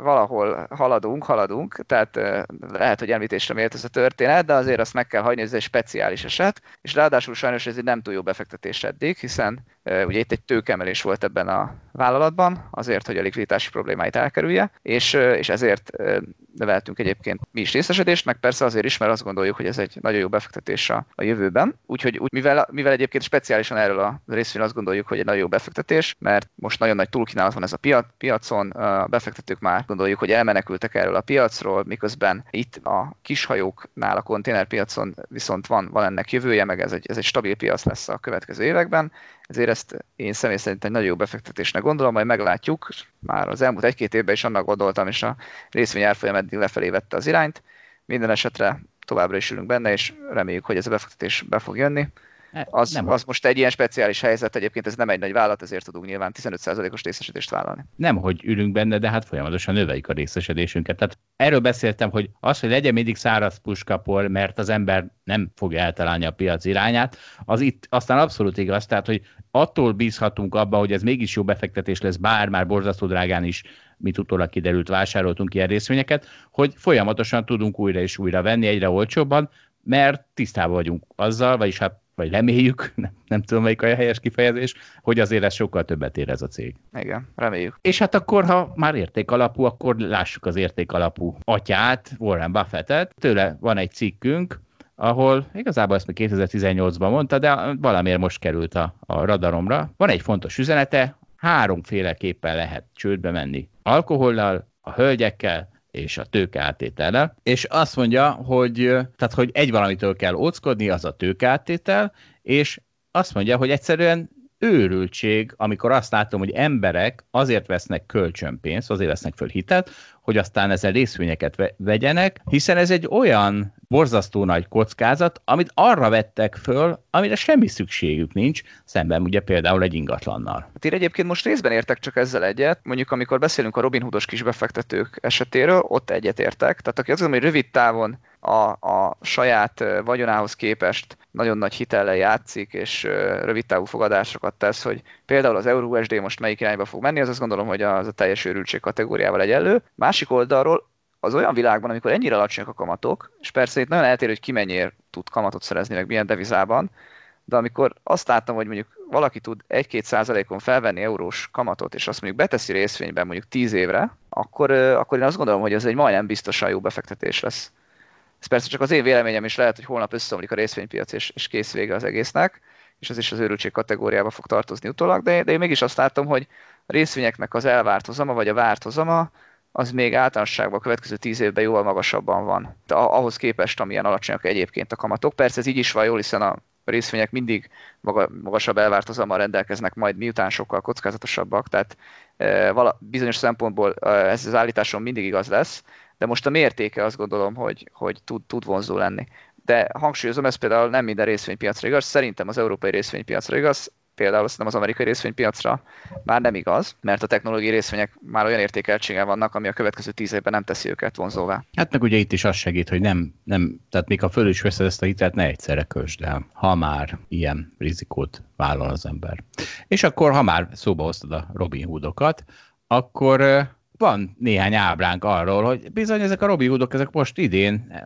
valahol haladunk, haladunk, tehát uh, lehet, hogy említésre mért ez a történet, de azért azt meg kell hagyni, hogy ez egy speciális eset, és ráadásul sajnos ez egy nem túl jó befektetés eddig, hiszen ugye itt egy tőkemelés volt ebben a vállalatban, azért, hogy a likviditási problémáit elkerülje, és, és ezért növeltünk egyébként mi is részesedést, meg persze azért is, mert azt gondoljuk, hogy ez egy nagyon jó befektetés a, a jövőben. Úgyhogy úgy, mivel, mivel egyébként speciálisan erről a részvényről azt gondoljuk, hogy egy nagyon jó befektetés, mert most nagyon nagy túlkínálat van ez a piac, piacon, a befektetők már gondoljuk, hogy elmenekültek erről a piacról, miközben itt a kishajóknál a konténerpiacon viszont van, van ennek jövője, meg ez egy, ez egy stabil piac lesz a következő években, ezért ezt én személy szerint egy nagyon jó befektetésnek gondolom, majd meglátjuk. Már az elmúlt egy-két évben is annak gondoltam, és a részvény árfolyam eddig lefelé vette az irányt. Minden esetre továbbra is ülünk benne, és reméljük, hogy ez a befektetés be fog jönni. Az, nem, az most egy ilyen speciális helyzet, egyébként ez nem egy nagy vállalat, ezért tudunk nyilván 15%-os részesedést vállalni. Nem, hogy ülünk benne, de hát folyamatosan növeljük a részesedésünket. Tehát erről beszéltem, hogy az, hogy legyen mindig száraz puskapor, mert az ember nem fogja eltalálni a piac irányát, az itt aztán abszolút igaz, tehát, hogy attól bízhatunk abba, hogy ez mégis jó befektetés lesz, bár már borzasztó drágán is mint utólag kiderült, vásároltunk ilyen részvényeket, hogy folyamatosan tudunk újra és újra venni egyre olcsóbban, mert tisztában vagyunk azzal, vagyis hát vagy reméljük, nem, nem tudom melyik a helyes kifejezés, hogy azért ez sokkal többet ér ez a cég. Igen, reméljük. És hát akkor, ha már értékalapú, akkor lássuk az értékalapú atyát, Warren Buffettet. Tőle van egy cikkünk, ahol igazából ezt még 2018-ban mondta, de valamiért most került a, a radaromra. Van egy fontos üzenete, háromféleképpen lehet csődbe menni. Alkohollal, a hölgyekkel, és a tőkeáttétellel, és azt mondja, hogy, tehát, hogy egy valamitől kell óckodni, az a tőkeáttétel, és azt mondja, hogy egyszerűen őrültség, amikor azt látom, hogy emberek azért vesznek kölcsönpénzt, azért vesznek föl hitet, hogy aztán ezzel részvényeket vegyenek, hiszen ez egy olyan borzasztó nagy kockázat, amit arra vettek föl, amire semmi szükségük nincs, szemben ugye például egy ingatlannal. Hát én egyébként most részben értek csak ezzel egyet, mondjuk amikor beszélünk a Robin Hoodos kisbefektetők esetéről, ott egyet értek. Tehát aki azt mondja, hogy rövid távon a, a saját vagyonához képest nagyon nagy hitellel játszik, és rövid távú fogadásokat tesz, hogy például az EURUSD most melyik irányba fog menni, az azt gondolom, hogy az a teljes őrültség kategóriával egyenlő. Másik oldalról az olyan világban, amikor ennyire alacsonyak a kamatok, és persze itt nagyon eltérő, hogy ki mennyire tud kamatot szerezni, meg milyen devizában, de amikor azt láttam, hogy mondjuk valaki tud 1-2 százalékon felvenni eurós kamatot, és azt mondjuk beteszi részvényben mondjuk 10 évre, akkor, akkor én azt gondolom, hogy ez egy majdnem biztosan jó befektetés lesz. Ez persze csak az én véleményem is lehet, hogy holnap összeomlik a részvénypiac, és, és kész vége az egésznek, és ez is az őrültség kategóriába fog tartozni utólag, de, de én mégis azt látom, hogy részvényeknek az elvárt hozama, vagy a várt hozama, az még általánosságban a következő tíz évben jóval magasabban van. De ahhoz képest, amilyen alacsonyak egyébként a kamatok. Persze ez így is van jól, hiszen a részvények mindig maga, magasabb elvárt hozammal rendelkeznek, majd miután sokkal kockázatosabbak, tehát e, vala, bizonyos szempontból e, ez az állításon mindig igaz lesz, de most a mértéke azt gondolom, hogy, hogy tud, tud vonzó lenni. De hangsúlyozom, ez például nem minden részvénypiacra igaz, szerintem az európai részvénypiacra igaz, például szerintem az amerikai részvénypiacra már nem igaz, mert a technológiai részvények már olyan értékeltséggel vannak, ami a következő tíz évben nem teszi őket vonzóvá. Hát meg ugye itt is az segít, hogy nem, nem tehát még a föl is veszed ezt a hitelt, ne egyszerre kösd el, ha már ilyen rizikót vállal az ember. És akkor, ha már szóba hoztad a Robin Hoodokat, akkor van néhány ábránk arról, hogy bizony ezek a Robin Hoodok, ezek most idén eh,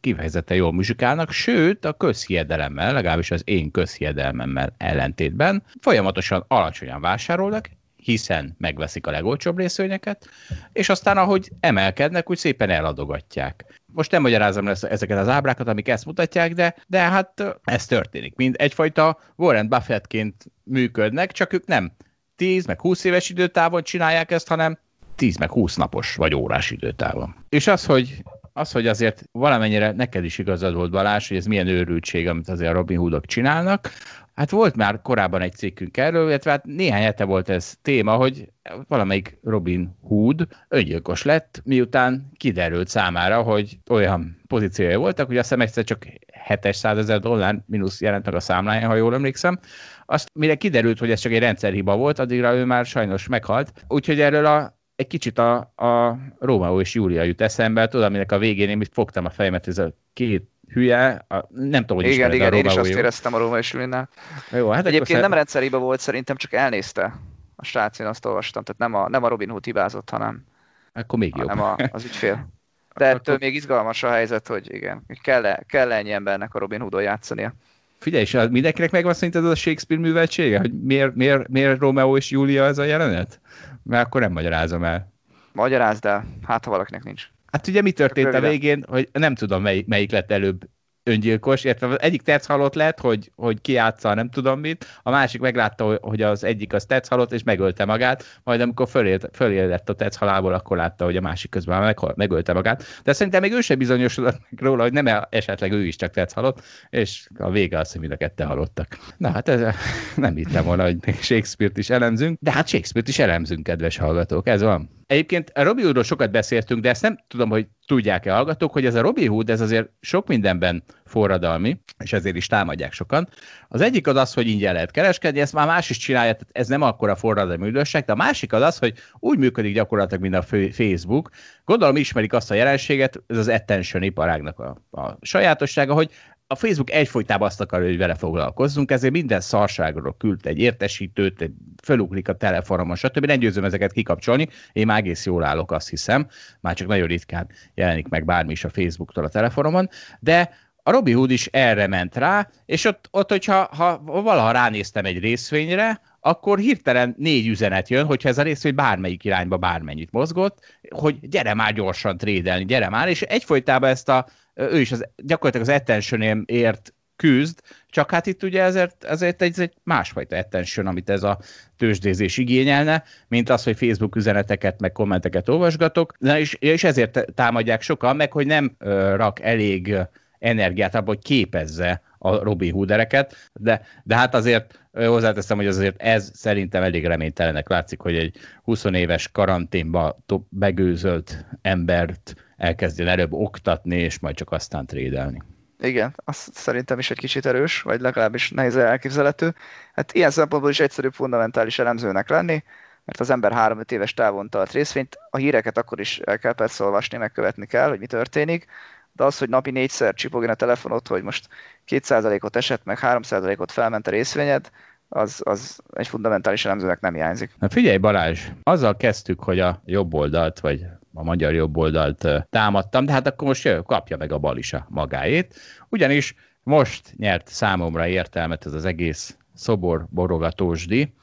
kifejezetten jól muzsikálnak, sőt a közhiedelemmel, legalábbis az én közhiedelmemmel ellentétben folyamatosan alacsonyan vásárolnak, hiszen megveszik a legolcsóbb részvényeket, és aztán ahogy emelkednek, úgy szépen eladogatják. Most nem magyarázom lesz ezeket az ábrákat, amik ezt mutatják, de, de hát eh, ez történik. Mind egyfajta Warren Buffettként működnek, csak ők nem 10 meg 20 éves időtávon csinálják ezt, hanem 10 meg 20 napos vagy órás időtávon. És az, hogy az, hogy azért valamennyire neked is igazad volt Balázs, hogy ez milyen őrültség, amit azért a Robin Hoodok csinálnak, Hát volt már korábban egy cikkünk erről, illetve hát néhány hete volt ez téma, hogy valamelyik Robin Hood öngyilkos lett, miután kiderült számára, hogy olyan pozíciója voltak, hogy azt hiszem egyszer csak 700 ezer dollár mínusz jelent meg a számláján, ha jól emlékszem. Azt mire kiderült, hogy ez csak egy rendszerhiba volt, addigra ő már sajnos meghalt. Úgyhogy erről a, egy kicsit a, a Rómeó és Júlia jut eszembe, tudom, aminek a végén én fogtam a fejemet, ez a két hülye, a, nem tudom, hogy Igen, igen, a én is azt éreztem a Rómeó és Júliánál. Jó, hát Egyébként nem rendszerhiba volt, szerintem csak elnézte a srác, én azt olvastam, tehát nem a, nem a Robin Hood hibázott, hanem, Akkor még jobb. hanem a, az ügyfél. De ettől akkor... még izgalmas a helyzet, hogy igen, kell-e, kell ennyi embernek a Robin Hoodon játszania. Figyelj, és mindenkinek megvan szerinted az a Shakespeare műveltsége, hogy miért, miért, miért Romeo és Júlia ez a jelenet? Mert akkor nem magyarázom el. Magyarázd el, hát ha valakinek nincs. Hát ugye mi történt a végén, hogy nem tudom melyik, melyik lett előbb öngyilkos, illetve az egyik tetsz halott lett, hogy, hogy kiátsza nem tudom mit, a másik meglátta, hogy az egyik az tetsz halott, és megölte magát, majd amikor fölél, lett a tetsz halálból, akkor látta, hogy a másik közben meg, megölte magát. De szerintem még ő sem bizonyosodott meg róla, hogy nem esetleg ő is csak tetsz halott, és a vége az, hogy mind a kette halottak. Na hát ez, nem hittem volna, hogy Shakespeare-t is elemzünk, de hát Shakespeare-t is elemzünk, kedves hallgatók, ez van. Egyébként a Robin Hoodról sokat beszéltünk, de ezt nem tudom, hogy tudják-e hallgatók, hogy ez a Robin Hood, ez azért sok mindenben forradalmi, és ezért is támadják sokan. Az egyik az az, hogy ingyen lehet kereskedni, ezt már más is csinálja, tehát ez nem akkora forradalmi üdvösség, de a másik az az, hogy úgy működik gyakorlatilag, mint a Facebook. Gondolom ismerik azt a jelenséget, ez az attention iparágnak a, a sajátossága, hogy a Facebook egyfolytában azt akarja, hogy vele foglalkozzunk, ezért minden szarságról küld egy értesítőt, egy fölugrik a telefonomon, stb. Nem győzöm ezeket kikapcsolni, én már egész jól állok, azt hiszem, már csak nagyon ritkán jelenik meg bármi is a Facebooktól a telefonomon, de a Robi Hood is erre ment rá, és ott, ott hogyha ha valaha ránéztem egy részvényre, akkor hirtelen négy üzenet jön, hogyha ez a részvény bármelyik irányba bármennyit mozgott, hogy gyere már gyorsan trédelni, gyere már, és egyfolytában ezt a ő is az, gyakorlatilag az attentionért küzd, csak hát itt ugye ezért, ezért egy, egy másfajta attention, amit ez a tőzsdézés igényelne, mint az, hogy Facebook üzeneteket, meg kommenteket olvasgatok, Na és, és ezért támadják sokan, meg hogy nem ö, rak elég energiát abba, hogy képezze a Robin Hoodereket, de, de hát azért hozzáteszem, hogy azért ez szerintem elég reménytelenek látszik, hogy egy 20 éves karanténba begőzölt embert elkezdjen előbb oktatni, és majd csak aztán trédelni. Igen, azt szerintem is egy kicsit erős, vagy legalábbis nehéz elképzelhető. Hát ilyen szempontból is egyszerűbb fundamentális elemzőnek lenni, mert az ember 3-5 éves távon tart részvényt, a híreket akkor is el kell persze olvasni, megkövetni kell, hogy mi történik, de az, hogy napi négyszer csipogjon a telefonot, hogy most 2%-ot esett, meg 3%-ot felment a részvényed, az, az egy fundamentális elemzőnek nem hiányzik. Na figyelj Balázs, azzal kezdtük, hogy a jobb oldalt, vagy a magyar jobb oldalt támadtam, de hát akkor most jö, kapja meg a balisa magáét, ugyanis most nyert számomra értelmet ez az egész szobor borogatósdi,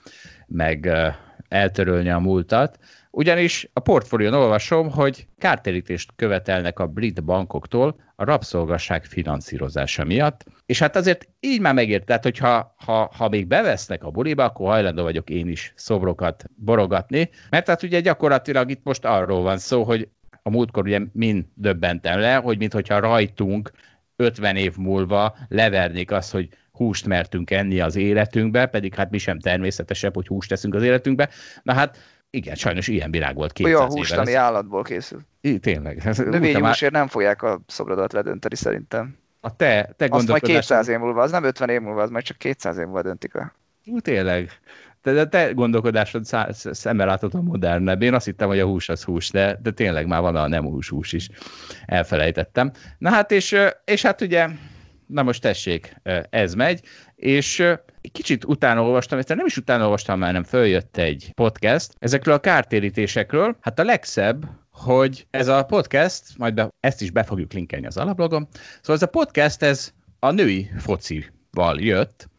meg eltörölni a múltat, ugyanis a portfólión olvasom, hogy kártérítést követelnek a brit bankoktól a rabszolgasság finanszírozása miatt, és hát azért így már megért, tehát hogyha ha, ha még bevesznek a buliba, akkor hajlandó vagyok én is szobrokat borogatni, mert hát ugye gyakorlatilag itt most arról van szó, hogy a múltkor ugye mind döbbentem le, hogy mintha rajtunk 50 év múlva levernék azt, hogy húst mertünk enni az életünkbe, pedig hát mi sem természetesebb, hogy húst teszünk az életünkbe. Na hát igen, sajnos ilyen virág volt 200 Olyan húst, ami állatból készül. I, tényleg. Növényi húsért nem fogják a szobrodat ledönteni szerintem. A te, te Azt majd 200 év múlva, az nem 50 év múlva, az majd csak 200 év múlva döntik le. Ú, tényleg. De, de te gondolkodásod szemmel látod a modernebb. Én azt hittem, hogy a hús az hús, de, de tényleg már van a nem hús hús is. Elfelejtettem. Na hát, és, és hát ugye, na most tessék, ez megy, és kicsit utána olvastam, ezt nem is utána olvastam, már nem följött egy podcast, ezekről a kártérítésekről. Hát a legszebb, hogy ez a podcast, majd be, ezt is be fogjuk linkelni az alablogom, szóval ez a podcast, ez a női focival jött,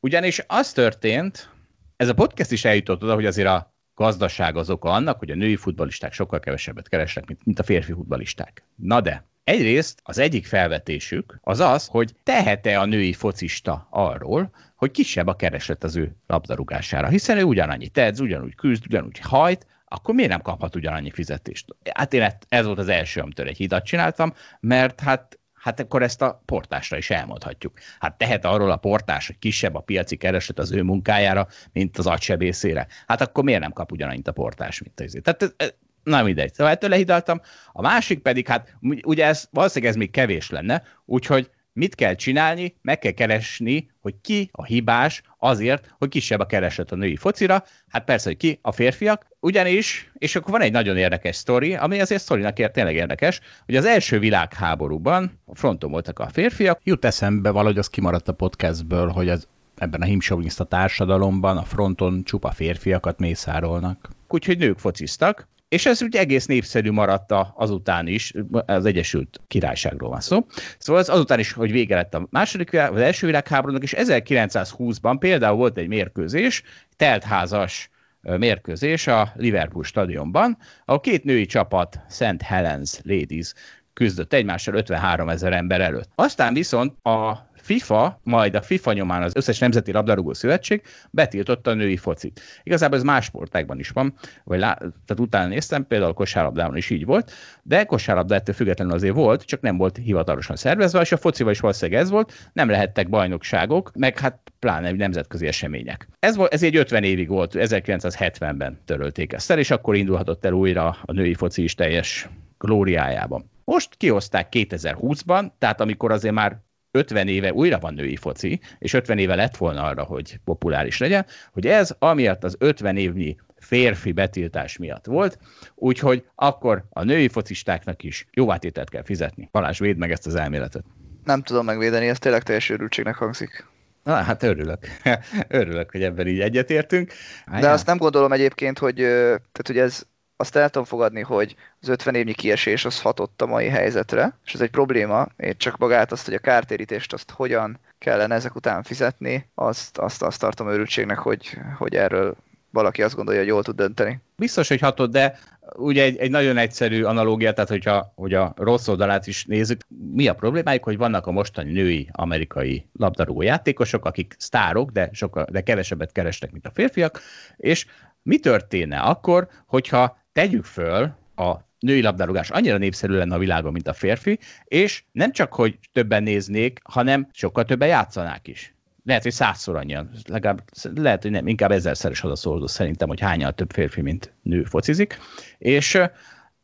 ugyanis az történt, ez a podcast is eljutott oda, hogy azért a gazdaság az oka annak, hogy a női futbalisták sokkal kevesebbet keresnek, mint, mint a férfi futbalisták. Na de, Egyrészt az egyik felvetésük az az, hogy tehet-e a női focista arról, hogy kisebb a kereslet az ő labdarúgására, hiszen ő ugyanannyi tedz, ugyanúgy küzd, ugyanúgy hajt, akkor miért nem kaphat ugyanannyi fizetést? Hát én ez volt az első, amitől egy hidat csináltam, mert hát hát akkor ezt a portásra is elmondhatjuk. Hát tehet arról a portás, hogy kisebb a piaci kereslet az ő munkájára, mint az agysebészére. Hát akkor miért nem kap ugyanannyit a portás, mint az Tehát ez, Na mindegy, szóval ettől lehidaltam. A másik pedig, hát ugye ez, valószínűleg ez még kevés lenne, úgyhogy mit kell csinálni, meg kell keresni, hogy ki a hibás azért, hogy kisebb a kereset a női focira. Hát persze, hogy ki a férfiak, ugyanis, és akkor van egy nagyon érdekes sztori, ami azért sztorinak ér, tényleg érdekes, hogy az első világháborúban a fronton voltak a férfiak. Jut eszembe, valahogy az kimaradt a podcastből, hogy az ebben a himsoviniszta társadalomban a fronton csupa férfiakat mészárolnak. Úgyhogy nők fociztak, és ez ugye egész népszerű maradt azután is, az Egyesült Királyságról van szó. Szóval az azután is, hogy vége lett a második világ, az első világháborúnak, és 1920-ban például volt egy mérkőzés, teltházas mérkőzés a Liverpool stadionban, ahol két női csapat, St. Helens Ladies küzdött egymással 53 ezer ember előtt. Aztán viszont a FIFA, majd a FIFA nyomán az összes nemzeti labdarúgó szövetség betiltotta a női focit. Igazából ez más sportágban is van, vagy lá, tehát utána néztem, például kosárlabdában is így volt, de kosárlabda ettől függetlenül azért volt, csak nem volt hivatalosan szervezve, és a focival is valószínűleg ez volt, nem lehettek bajnokságok, meg hát pláne nemzetközi események. Ez, volt, ez egy 50 évig volt, 1970-ben törölték ezt el, és akkor indulhatott el újra a női foci is teljes glóriájában. Most kihozták 2020-ban, tehát amikor azért már 50 éve újra van női foci, és 50 éve lett volna arra, hogy populáris legyen, hogy ez amiatt az 50 évnyi férfi betiltás miatt volt, úgyhogy akkor a női focistáknak is jóvátételt kell fizetni. Balázs, véd meg ezt az elméletet. Nem tudom megvédeni, ez tényleg teljes őrültségnek hangzik. Na, hát örülök. örülök, hogy ebben így egyetértünk. De azt nem gondolom egyébként, hogy, tehát, hogy ez azt el tudom fogadni, hogy az 50 évnyi kiesés az hatott a mai helyzetre, és ez egy probléma, én csak magát azt, hogy a kártérítést azt hogyan kellene ezek után fizetni, azt, azt, azt tartom őrültségnek, hogy, hogy erről valaki azt gondolja, hogy jól tud dönteni. Biztos, hogy hatott, de ugye egy, egy nagyon egyszerű analógia, tehát hogyha hogy a rossz oldalát is nézzük, mi a problémájuk, hogy vannak a mostani női amerikai labdarúgó játékosok, akik sztárok, de, sokkal, de kevesebbet keresnek, mint a férfiak, és mi történne akkor, hogyha tegyük föl a női labdarúgás annyira népszerű lenne a világon, mint a férfi, és nem csak, hogy többen néznék, hanem sokkal többen játszanák is. Lehet, hogy százszor annyian, legalább, lehet, hogy nem, inkább ezerszeres az a szerintem, hogy hányan több férfi, mint nő focizik, és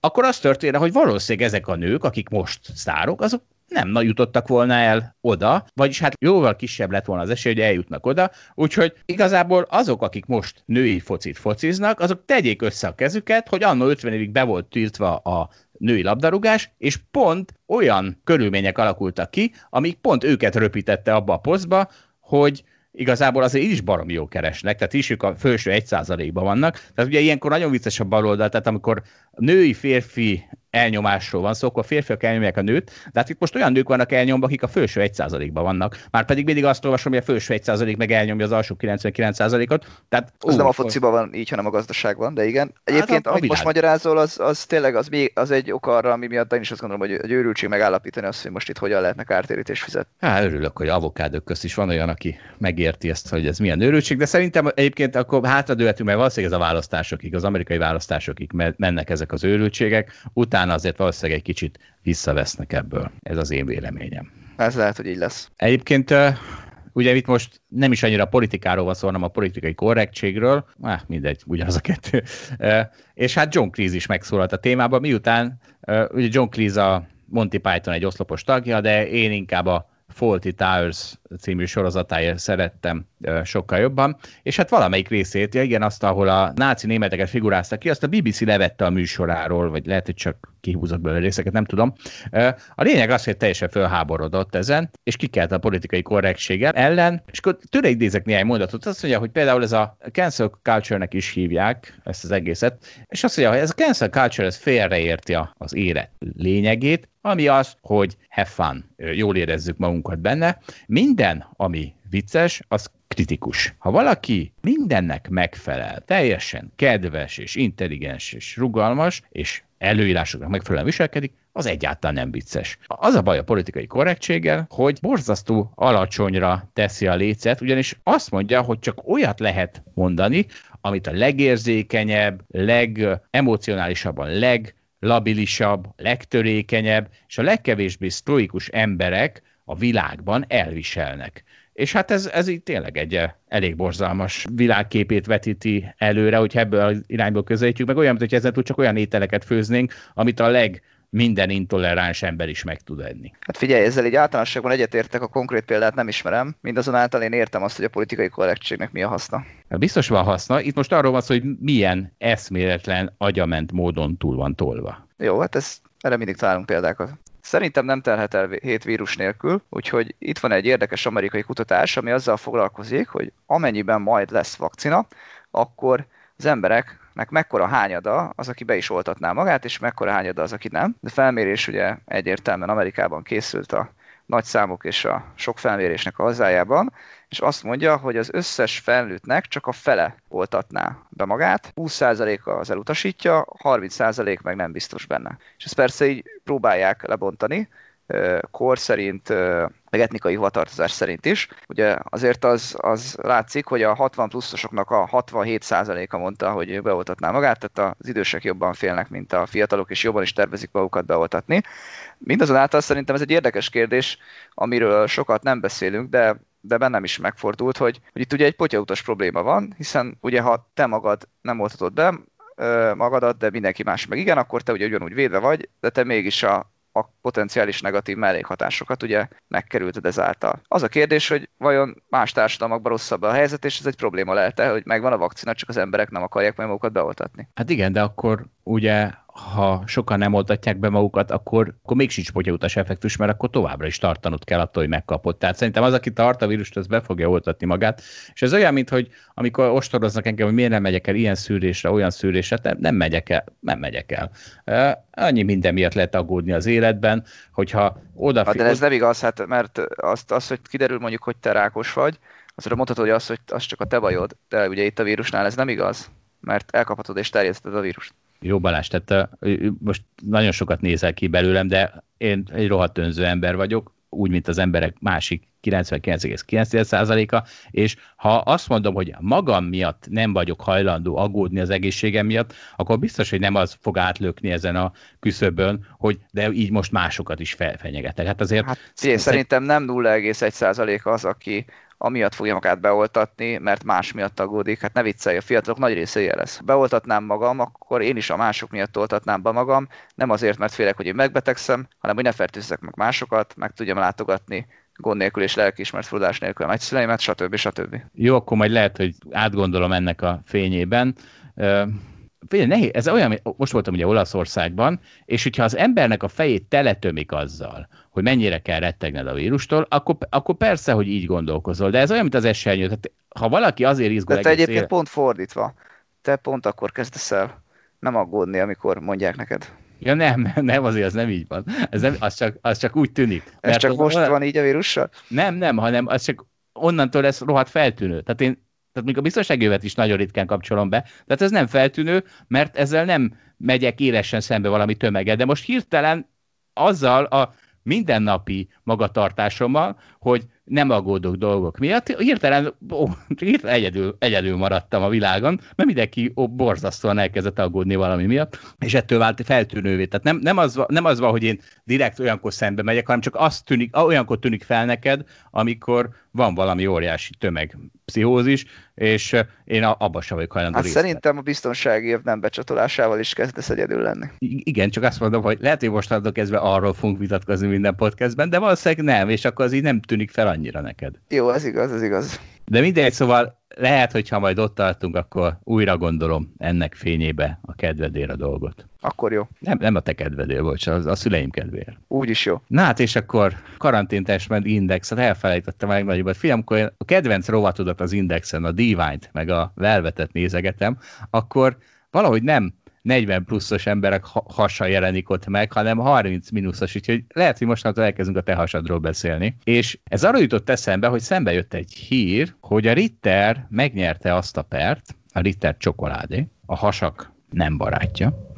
akkor az történne, hogy valószínűleg ezek a nők, akik most sztárok, azok nem na jutottak volna el oda, vagyis hát jóval kisebb lett volna az esély, hogy eljutnak oda, úgyhogy igazából azok, akik most női focit fociznak, azok tegyék össze a kezüket, hogy annó 50 évig be volt tiltva a női labdarúgás, és pont olyan körülmények alakultak ki, amik pont őket röpítette abba a posztba, hogy igazából azért így is barom jó keresnek, tehát is ők a felső egy ban vannak. Tehát ugye ilyenkor nagyon vicces a baloldal, tehát amikor női-férfi elnyomásról van szó, akkor a férfiak elnyomják a nőt, de hát itt most olyan nők vannak elnyomva, akik a felső 1%-ban vannak. Már pedig mindig azt olvasom, hogy a felső 1% meg elnyomja az alsó 99%-ot. Tehát, az ó, nem a fociban van így, hanem a gazdaságban, de igen. Hát Egyébként, hát a, a amit most magyarázol, az, az tényleg az, még, az egy ok arra, ami miatt én is azt gondolom, hogy egy őrültség megállapítani azt, hogy most itt hogyan lehetne kártérítés fizetni. Hát örülök, hogy avokádok közt is van olyan, aki megérti ezt, hogy ez milyen őrültség, de szerintem egyébként akkor hátradőhetünk, mert valószínűleg ez a választásokig, az amerikai választásokig mennek ezek az őrültségek, utána azért valószínűleg egy kicsit visszavesznek ebből. Ez az én véleményem. Ez lehet, hogy így lesz. Egyébként ugye itt most nem is annyira a politikáról van szó, hanem a politikai korrektségről, ah, mindegy, ugyanaz a kettő. És hát John Cleese is megszólalt a témában, miután ugye John Cleese a Monty Python egy oszlopos tagja, de én inkább a Faulty Towers című sorozatáért szerettem sokkal jobban, és hát valamelyik részét, ja igen, azt, ahol a náci németeket figuráztak ki, azt a BBC levette a műsoráról, vagy lehet, hogy csak kihúzott belőle részeket, nem tudom. A lényeg az, hogy teljesen fölháborodott ezen, és kikelt a politikai korrektséggel ellen, és akkor tőle idézek néhány mondatot, azt mondja, hogy például ez a cancel culture-nek is hívják ezt az egészet, és azt mondja, hogy ez a cancel culture ez félreérti az élet lényegét, ami az, hogy have fun, jól érezzük magunkat benne. Minden, ami vicces, az kritikus. Ha valaki mindennek megfelel, teljesen kedves és intelligens és rugalmas, és előírásoknak megfelelően viselkedik, az egyáltalán nem vicces. Az a baj a politikai korrektséggel, hogy borzasztó alacsonyra teszi a lécet, ugyanis azt mondja, hogy csak olyat lehet mondani, amit a legérzékenyebb, legemocionálisabban, leg labilisabb, legtörékenyebb és a legkevésbé sztoikus emberek a világban elviselnek. És hát ez, ez így tényleg egy eh, elég borzalmas világképét vetíti előre, hogy ebből az irányból közelítjük, meg olyan, hogy ezen túl csak olyan ételeket főznénk, amit a leg minden intoleráns ember is meg tud enni. Hát figyelj, ezzel egy általánosságban egyetértek, a konkrét példát nem ismerem, mindazonáltal én értem azt, hogy a politikai korrektségnek mi a haszna. Hát biztos van haszna. Itt most arról van szó, hogy milyen eszméletlen agyament módon túl van tolva. Jó, hát ez, erre mindig találunk példákat. Szerintem nem telhet el hét vírus nélkül, úgyhogy itt van egy érdekes amerikai kutatás, ami azzal foglalkozik, hogy amennyiben majd lesz vakcina, akkor az embereknek mekkora hányada az, aki be is oltatná magát, és mekkora hányada az, aki nem. De felmérés ugye egyértelműen Amerikában készült a nagy számok és a sok felmérésnek a hazájában, és azt mondja, hogy az összes felnőttnek csak a fele oltatná be magát, 20%-a az elutasítja, 30% meg nem biztos benne. És ezt persze így próbálják lebontani, kor szerint, meg etnikai hovatartozás szerint is. Ugye azért az, az látszik, hogy a 60 pluszosoknak a 67%-a mondta, hogy ő beoltatná magát, tehát az idősek jobban félnek, mint a fiatalok, és jobban is tervezik magukat beoltatni. Mindazonáltal szerintem ez egy érdekes kérdés, amiről sokat nem beszélünk, de de bennem is megfordult, hogy, hogy itt ugye egy potyautas probléma van, hiszen ugye ha te magad nem oltatod be magadat, de mindenki más meg igen, akkor te ugye ugyanúgy védve vagy, de te mégis a, a potenciális negatív mellékhatásokat ugye megkerülted ezáltal. Az a kérdés, hogy vajon más társadalmakban rosszabb a helyzet, és ez egy probléma lehet-e, hogy megvan a vakcina, csak az emberek nem akarják meg magukat beoltatni. Hát igen, de akkor ugye ha sokan nem oltatják be magukat, akkor, akkor még sincs potyautas effektus, mert akkor továbbra is tartanod kell attól, hogy megkapott. Tehát szerintem az, aki tart a vírust, az be fogja oltatni magát. És ez olyan, mint hogy amikor ostoroznak engem, hogy miért nem megyek el ilyen szűrésre, olyan szűrésre, nem, nem megyek el, nem megyek el. Annyi minden miatt lehet aggódni az életben, hogyha oda... Hát de ez nem igaz, hát, mert azt, az, hogy kiderül mondjuk, hogy te rákos vagy, azra mondhatod, hogy az, hogy az csak a te bajod, de ugye itt a vírusnál ez nem igaz, mert elkaphatod és terjeszted a vírust. Jó Balázs, tehát most nagyon sokat nézel ki belőlem, de én egy rohadt önző ember vagyok, úgy, mint az emberek másik 99,9%-a, és ha azt mondom, hogy magam miatt nem vagyok hajlandó aggódni az egészségem miatt, akkor biztos, hogy nem az fog átlökni ezen a küszöbön, hogy de így most másokat is felfenyegetek. Hát azért... Hát, szerintem nem 0,1% az, aki amiatt fogja magát beoltatni, mert más miatt aggódik. Hát ne viccelj, a fiatalok nagy része ilyen lesz. Beoltatnám magam, akkor én is a mások miatt oltatnám be magam, nem azért, mert félek, hogy én megbetegszem, hanem hogy ne fertőzzek meg másokat, meg tudjam látogatni gond nélkül és lelkiismert fordulás nélkül a nagyszüleimet, stb. stb. Jó, akkor majd lehet, hogy átgondolom ennek a fényében. Figyelj, nehéz, ez olyan, most voltam ugye Olaszországban, és hogyha az embernek a fejét teletömik azzal, hogy mennyire kell rettegned a vírustól, akkor, akkor persze, hogy így gondolkozol. De ez olyan, mint az esernyő. Tehát, ha valaki azért izgul... De te egyébként él... pont fordítva. Te pont akkor kezdesz el nem aggódni, amikor mondják neked. Ja nem, nem, azért az nem így van. Ez nem, az, csak, az csak úgy tűnik. Ez csak most van így a vírussal? Nem, nem, hanem az csak onnantól lesz rohadt feltűnő. Tehát én tehát még a biztonságjövet is nagyon ritkán kapcsolom be. Tehát ez nem feltűnő, mert ezzel nem megyek élesen szembe valami tömeget. De most hirtelen azzal a mindennapi magatartásommal, hogy nem aggódok dolgok miatt. Hirtelen, ó, hirtelen egyedül, egyedül maradtam a világon, mert mindenki ó, borzasztóan elkezdett aggódni valami miatt, és ettől vált feltűnővé. Tehát nem, nem, az, nem az van, hogy én direkt olyankor szembe megyek, hanem csak az tűnik, olyankor tűnik fel neked, amikor van valami óriási tömeg pszichózis, és én abba sem vagyok hajlandó hát szerintem a biztonsági év nem becsatolásával is kezdesz egyedül lenni. I- igen, csak azt mondom, hogy lehet, hogy most kezdve arról fogunk vitatkozni minden podcastben, de valószínűleg nem, és akkor az így nem tűnik fel annyira neked. Jó, ez igaz, ez igaz. De mindegy, szóval lehet, hogy ha majd ott tartunk, akkor újra gondolom ennek fényébe a kedvedére a dolgot. Akkor jó. Nem, nem a te kedvedél, bocs, az a szüleim kedvéért. Úgy is jó. Na hát, és akkor karanténtestment indexet elfelejtettem meg nagyobbat. Fiam, amikor a kedvenc rovatodat az indexen, a Divine-t, meg a Velvetet nézegetem, akkor valahogy nem 40 pluszos emberek hasa jelenik ott meg, hanem 30 mínuszos, úgyhogy lehet, hogy mostantól elkezdünk a te hasadról beszélni. És ez arra jutott eszembe, hogy szembe jött egy hír, hogy a Ritter megnyerte azt a pert, a Ritter csokoládé, a hasak nem barátja.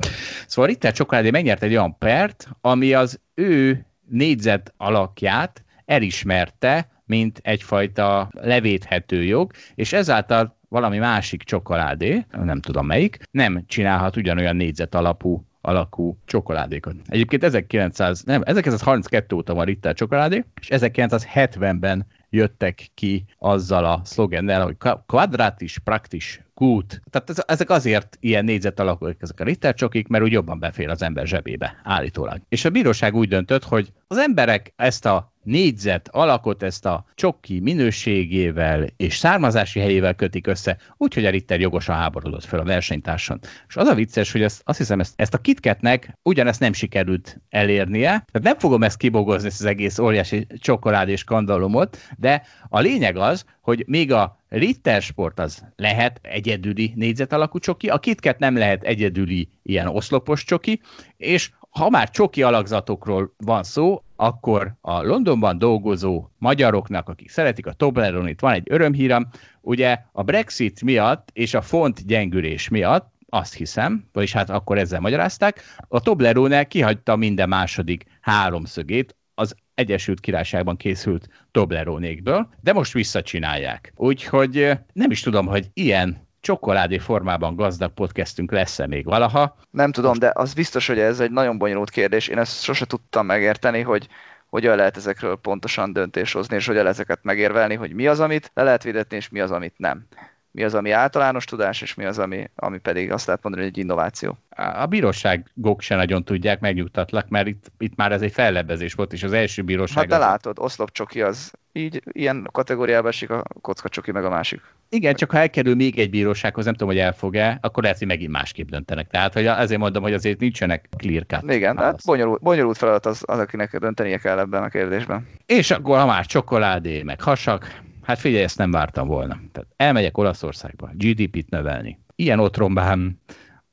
Szóval a Ritter csokoládé megnyerte egy olyan pert, ami az ő négyzet alakját elismerte, mint egyfajta levéthető jog, és ezáltal valami másik csokoládé, nem tudom melyik, nem csinálhat ugyanolyan négyzet alapú alakú csokoládékot. Egyébként 1900, nem, 1932 óta van Ritter csokoládé, és 1970-ben jöttek ki azzal a szlogennel, hogy quadratis practis kút. Tehát ez, ezek azért ilyen négyzet alakúak ezek a rittercsokik, mert úgy jobban befér az ember zsebébe, állítólag. És a bíróság úgy döntött, hogy az emberek ezt a négyzet alakot ezt a csokki minőségével és származási helyével kötik össze, úgyhogy a Ritter jogosan háborodott fel a versenytárson. És az a vicces, hogy ezt, azt hiszem, ezt, ezt a kitketnek ugyanezt nem sikerült elérnie, tehát nem fogom ezt kibogozni, ezt az egész óriási csokolád és skandalomot, de a lényeg az, hogy még a Ritter Sport az lehet egyedüli négyzet alakú csoki, a KitKat nem lehet egyedüli ilyen oszlopos csoki, és ha már csoki alakzatokról van szó, akkor a Londonban dolgozó magyaroknak, akik szeretik a Tobleronit, van egy örömhírem, ugye a Brexit miatt és a font gyengülés miatt azt hiszem, vagyis hát akkor ezzel magyarázták, a Toblerone kihagyta minden második háromszögét az Egyesült Királyságban készült Tobleronékből, de most visszacsinálják. Úgyhogy nem is tudom, hogy ilyen csokoládé formában gazdag podcastünk lesz-e még valaha. Nem tudom, de az biztos, hogy ez egy nagyon bonyolult kérdés. Én ezt sose tudtam megérteni, hogy hogyan lehet ezekről pontosan döntés hozni, és hogyan ezeket megérvelni, hogy mi az, amit le lehet védetni, és mi az, amit nem mi az, ami általános tudás, és mi az, ami, ami pedig azt lehet mondani, hogy egy innováció. A bíróságok se nagyon tudják, megnyugtatlak, mert itt, itt már ez egy fellebbezés volt, és az első bíróság... Hát de látod, oszlopcsoki az így ilyen kategóriába esik a kockacsoki meg a másik. Igen, csak ha elkerül még egy bírósághoz, nem tudom, hogy elfog-e, akkor lehet, hogy megint másképp döntenek. Tehát hogy ezért mondom, hogy azért nincsenek clear cut. Igen, hát bonyolult, bonyolult feladat az, az, akinek döntenie kell ebben a kérdésben. És akkor, ha már csokoládé, meg hasak, Hát figyelj, ezt nem vártam volna. Tehát elmegyek Olaszországba, GDP-t növelni. Ilyen otromban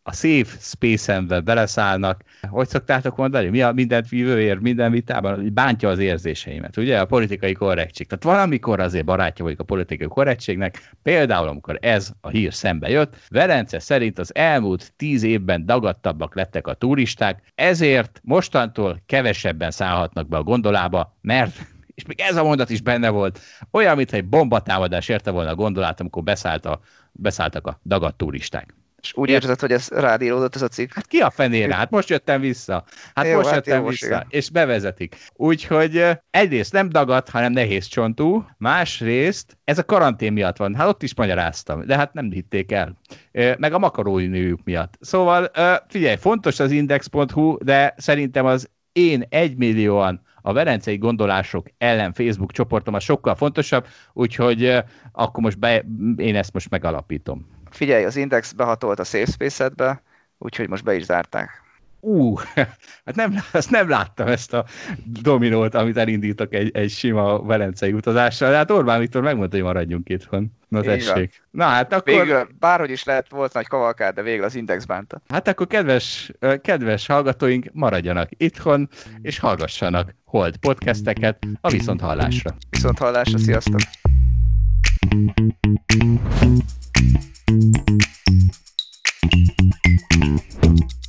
a Safe Space-embe beleszállnak. Hogy szoktátok mondani? Mi a mindent vívőért, minden vitában? Bántja az érzéseimet, ugye? A politikai korrektség. Tehát valamikor azért barátja vagyok a politikai korrektségnek, például amikor ez a hír szembe jött. Velence szerint az elmúlt tíz évben dagadtabbak lettek a turisták, ezért mostantól kevesebben szállhatnak be a gondolába, mert és még ez a mondat is benne volt, olyan, mintha egy bombatámadás érte volna a gondolat, amikor beszállt a, beszálltak a dagadt turisták. És úgy érzed, hogy ez rád íródott ez a cikk? Hát ki a fenére? Hát most jöttem vissza. Hát jó, most hát jöttem jó, vissza. Igen. És bevezetik. Úgyhogy egyrészt nem dagadt, hanem nehéz csontú, másrészt ez a karantén miatt van. Hát ott is magyaráztam, de hát nem hitték el. Meg a makarónőjük miatt. Szóval figyelj, fontos az index.hu, de szerintem az én egymillióan a Verencei Gondolások ellen Facebook csoportom az sokkal fontosabb, úgyhogy akkor most be, én ezt most megalapítom. Figyelj, az Index behatolt a Safe space úgyhogy most be is zárták. Ú, uh, hát nem, azt nem láttam ezt a dominót, amit elindítok egy, egy sima velencei utazással, de hát Orbán Viktor megmondta, hogy maradjunk itthon. Na Így tessék. Na hát akkor... Végül, bárhogy is lehet volt nagy kavalkád, de végül az Index bánta. Hát akkor kedves, kedves hallgatóink, maradjanak itthon, és hallgassanak Hold podcasteket a Viszont Hallásra. Viszont Hallásra, sziasztok! Thank you.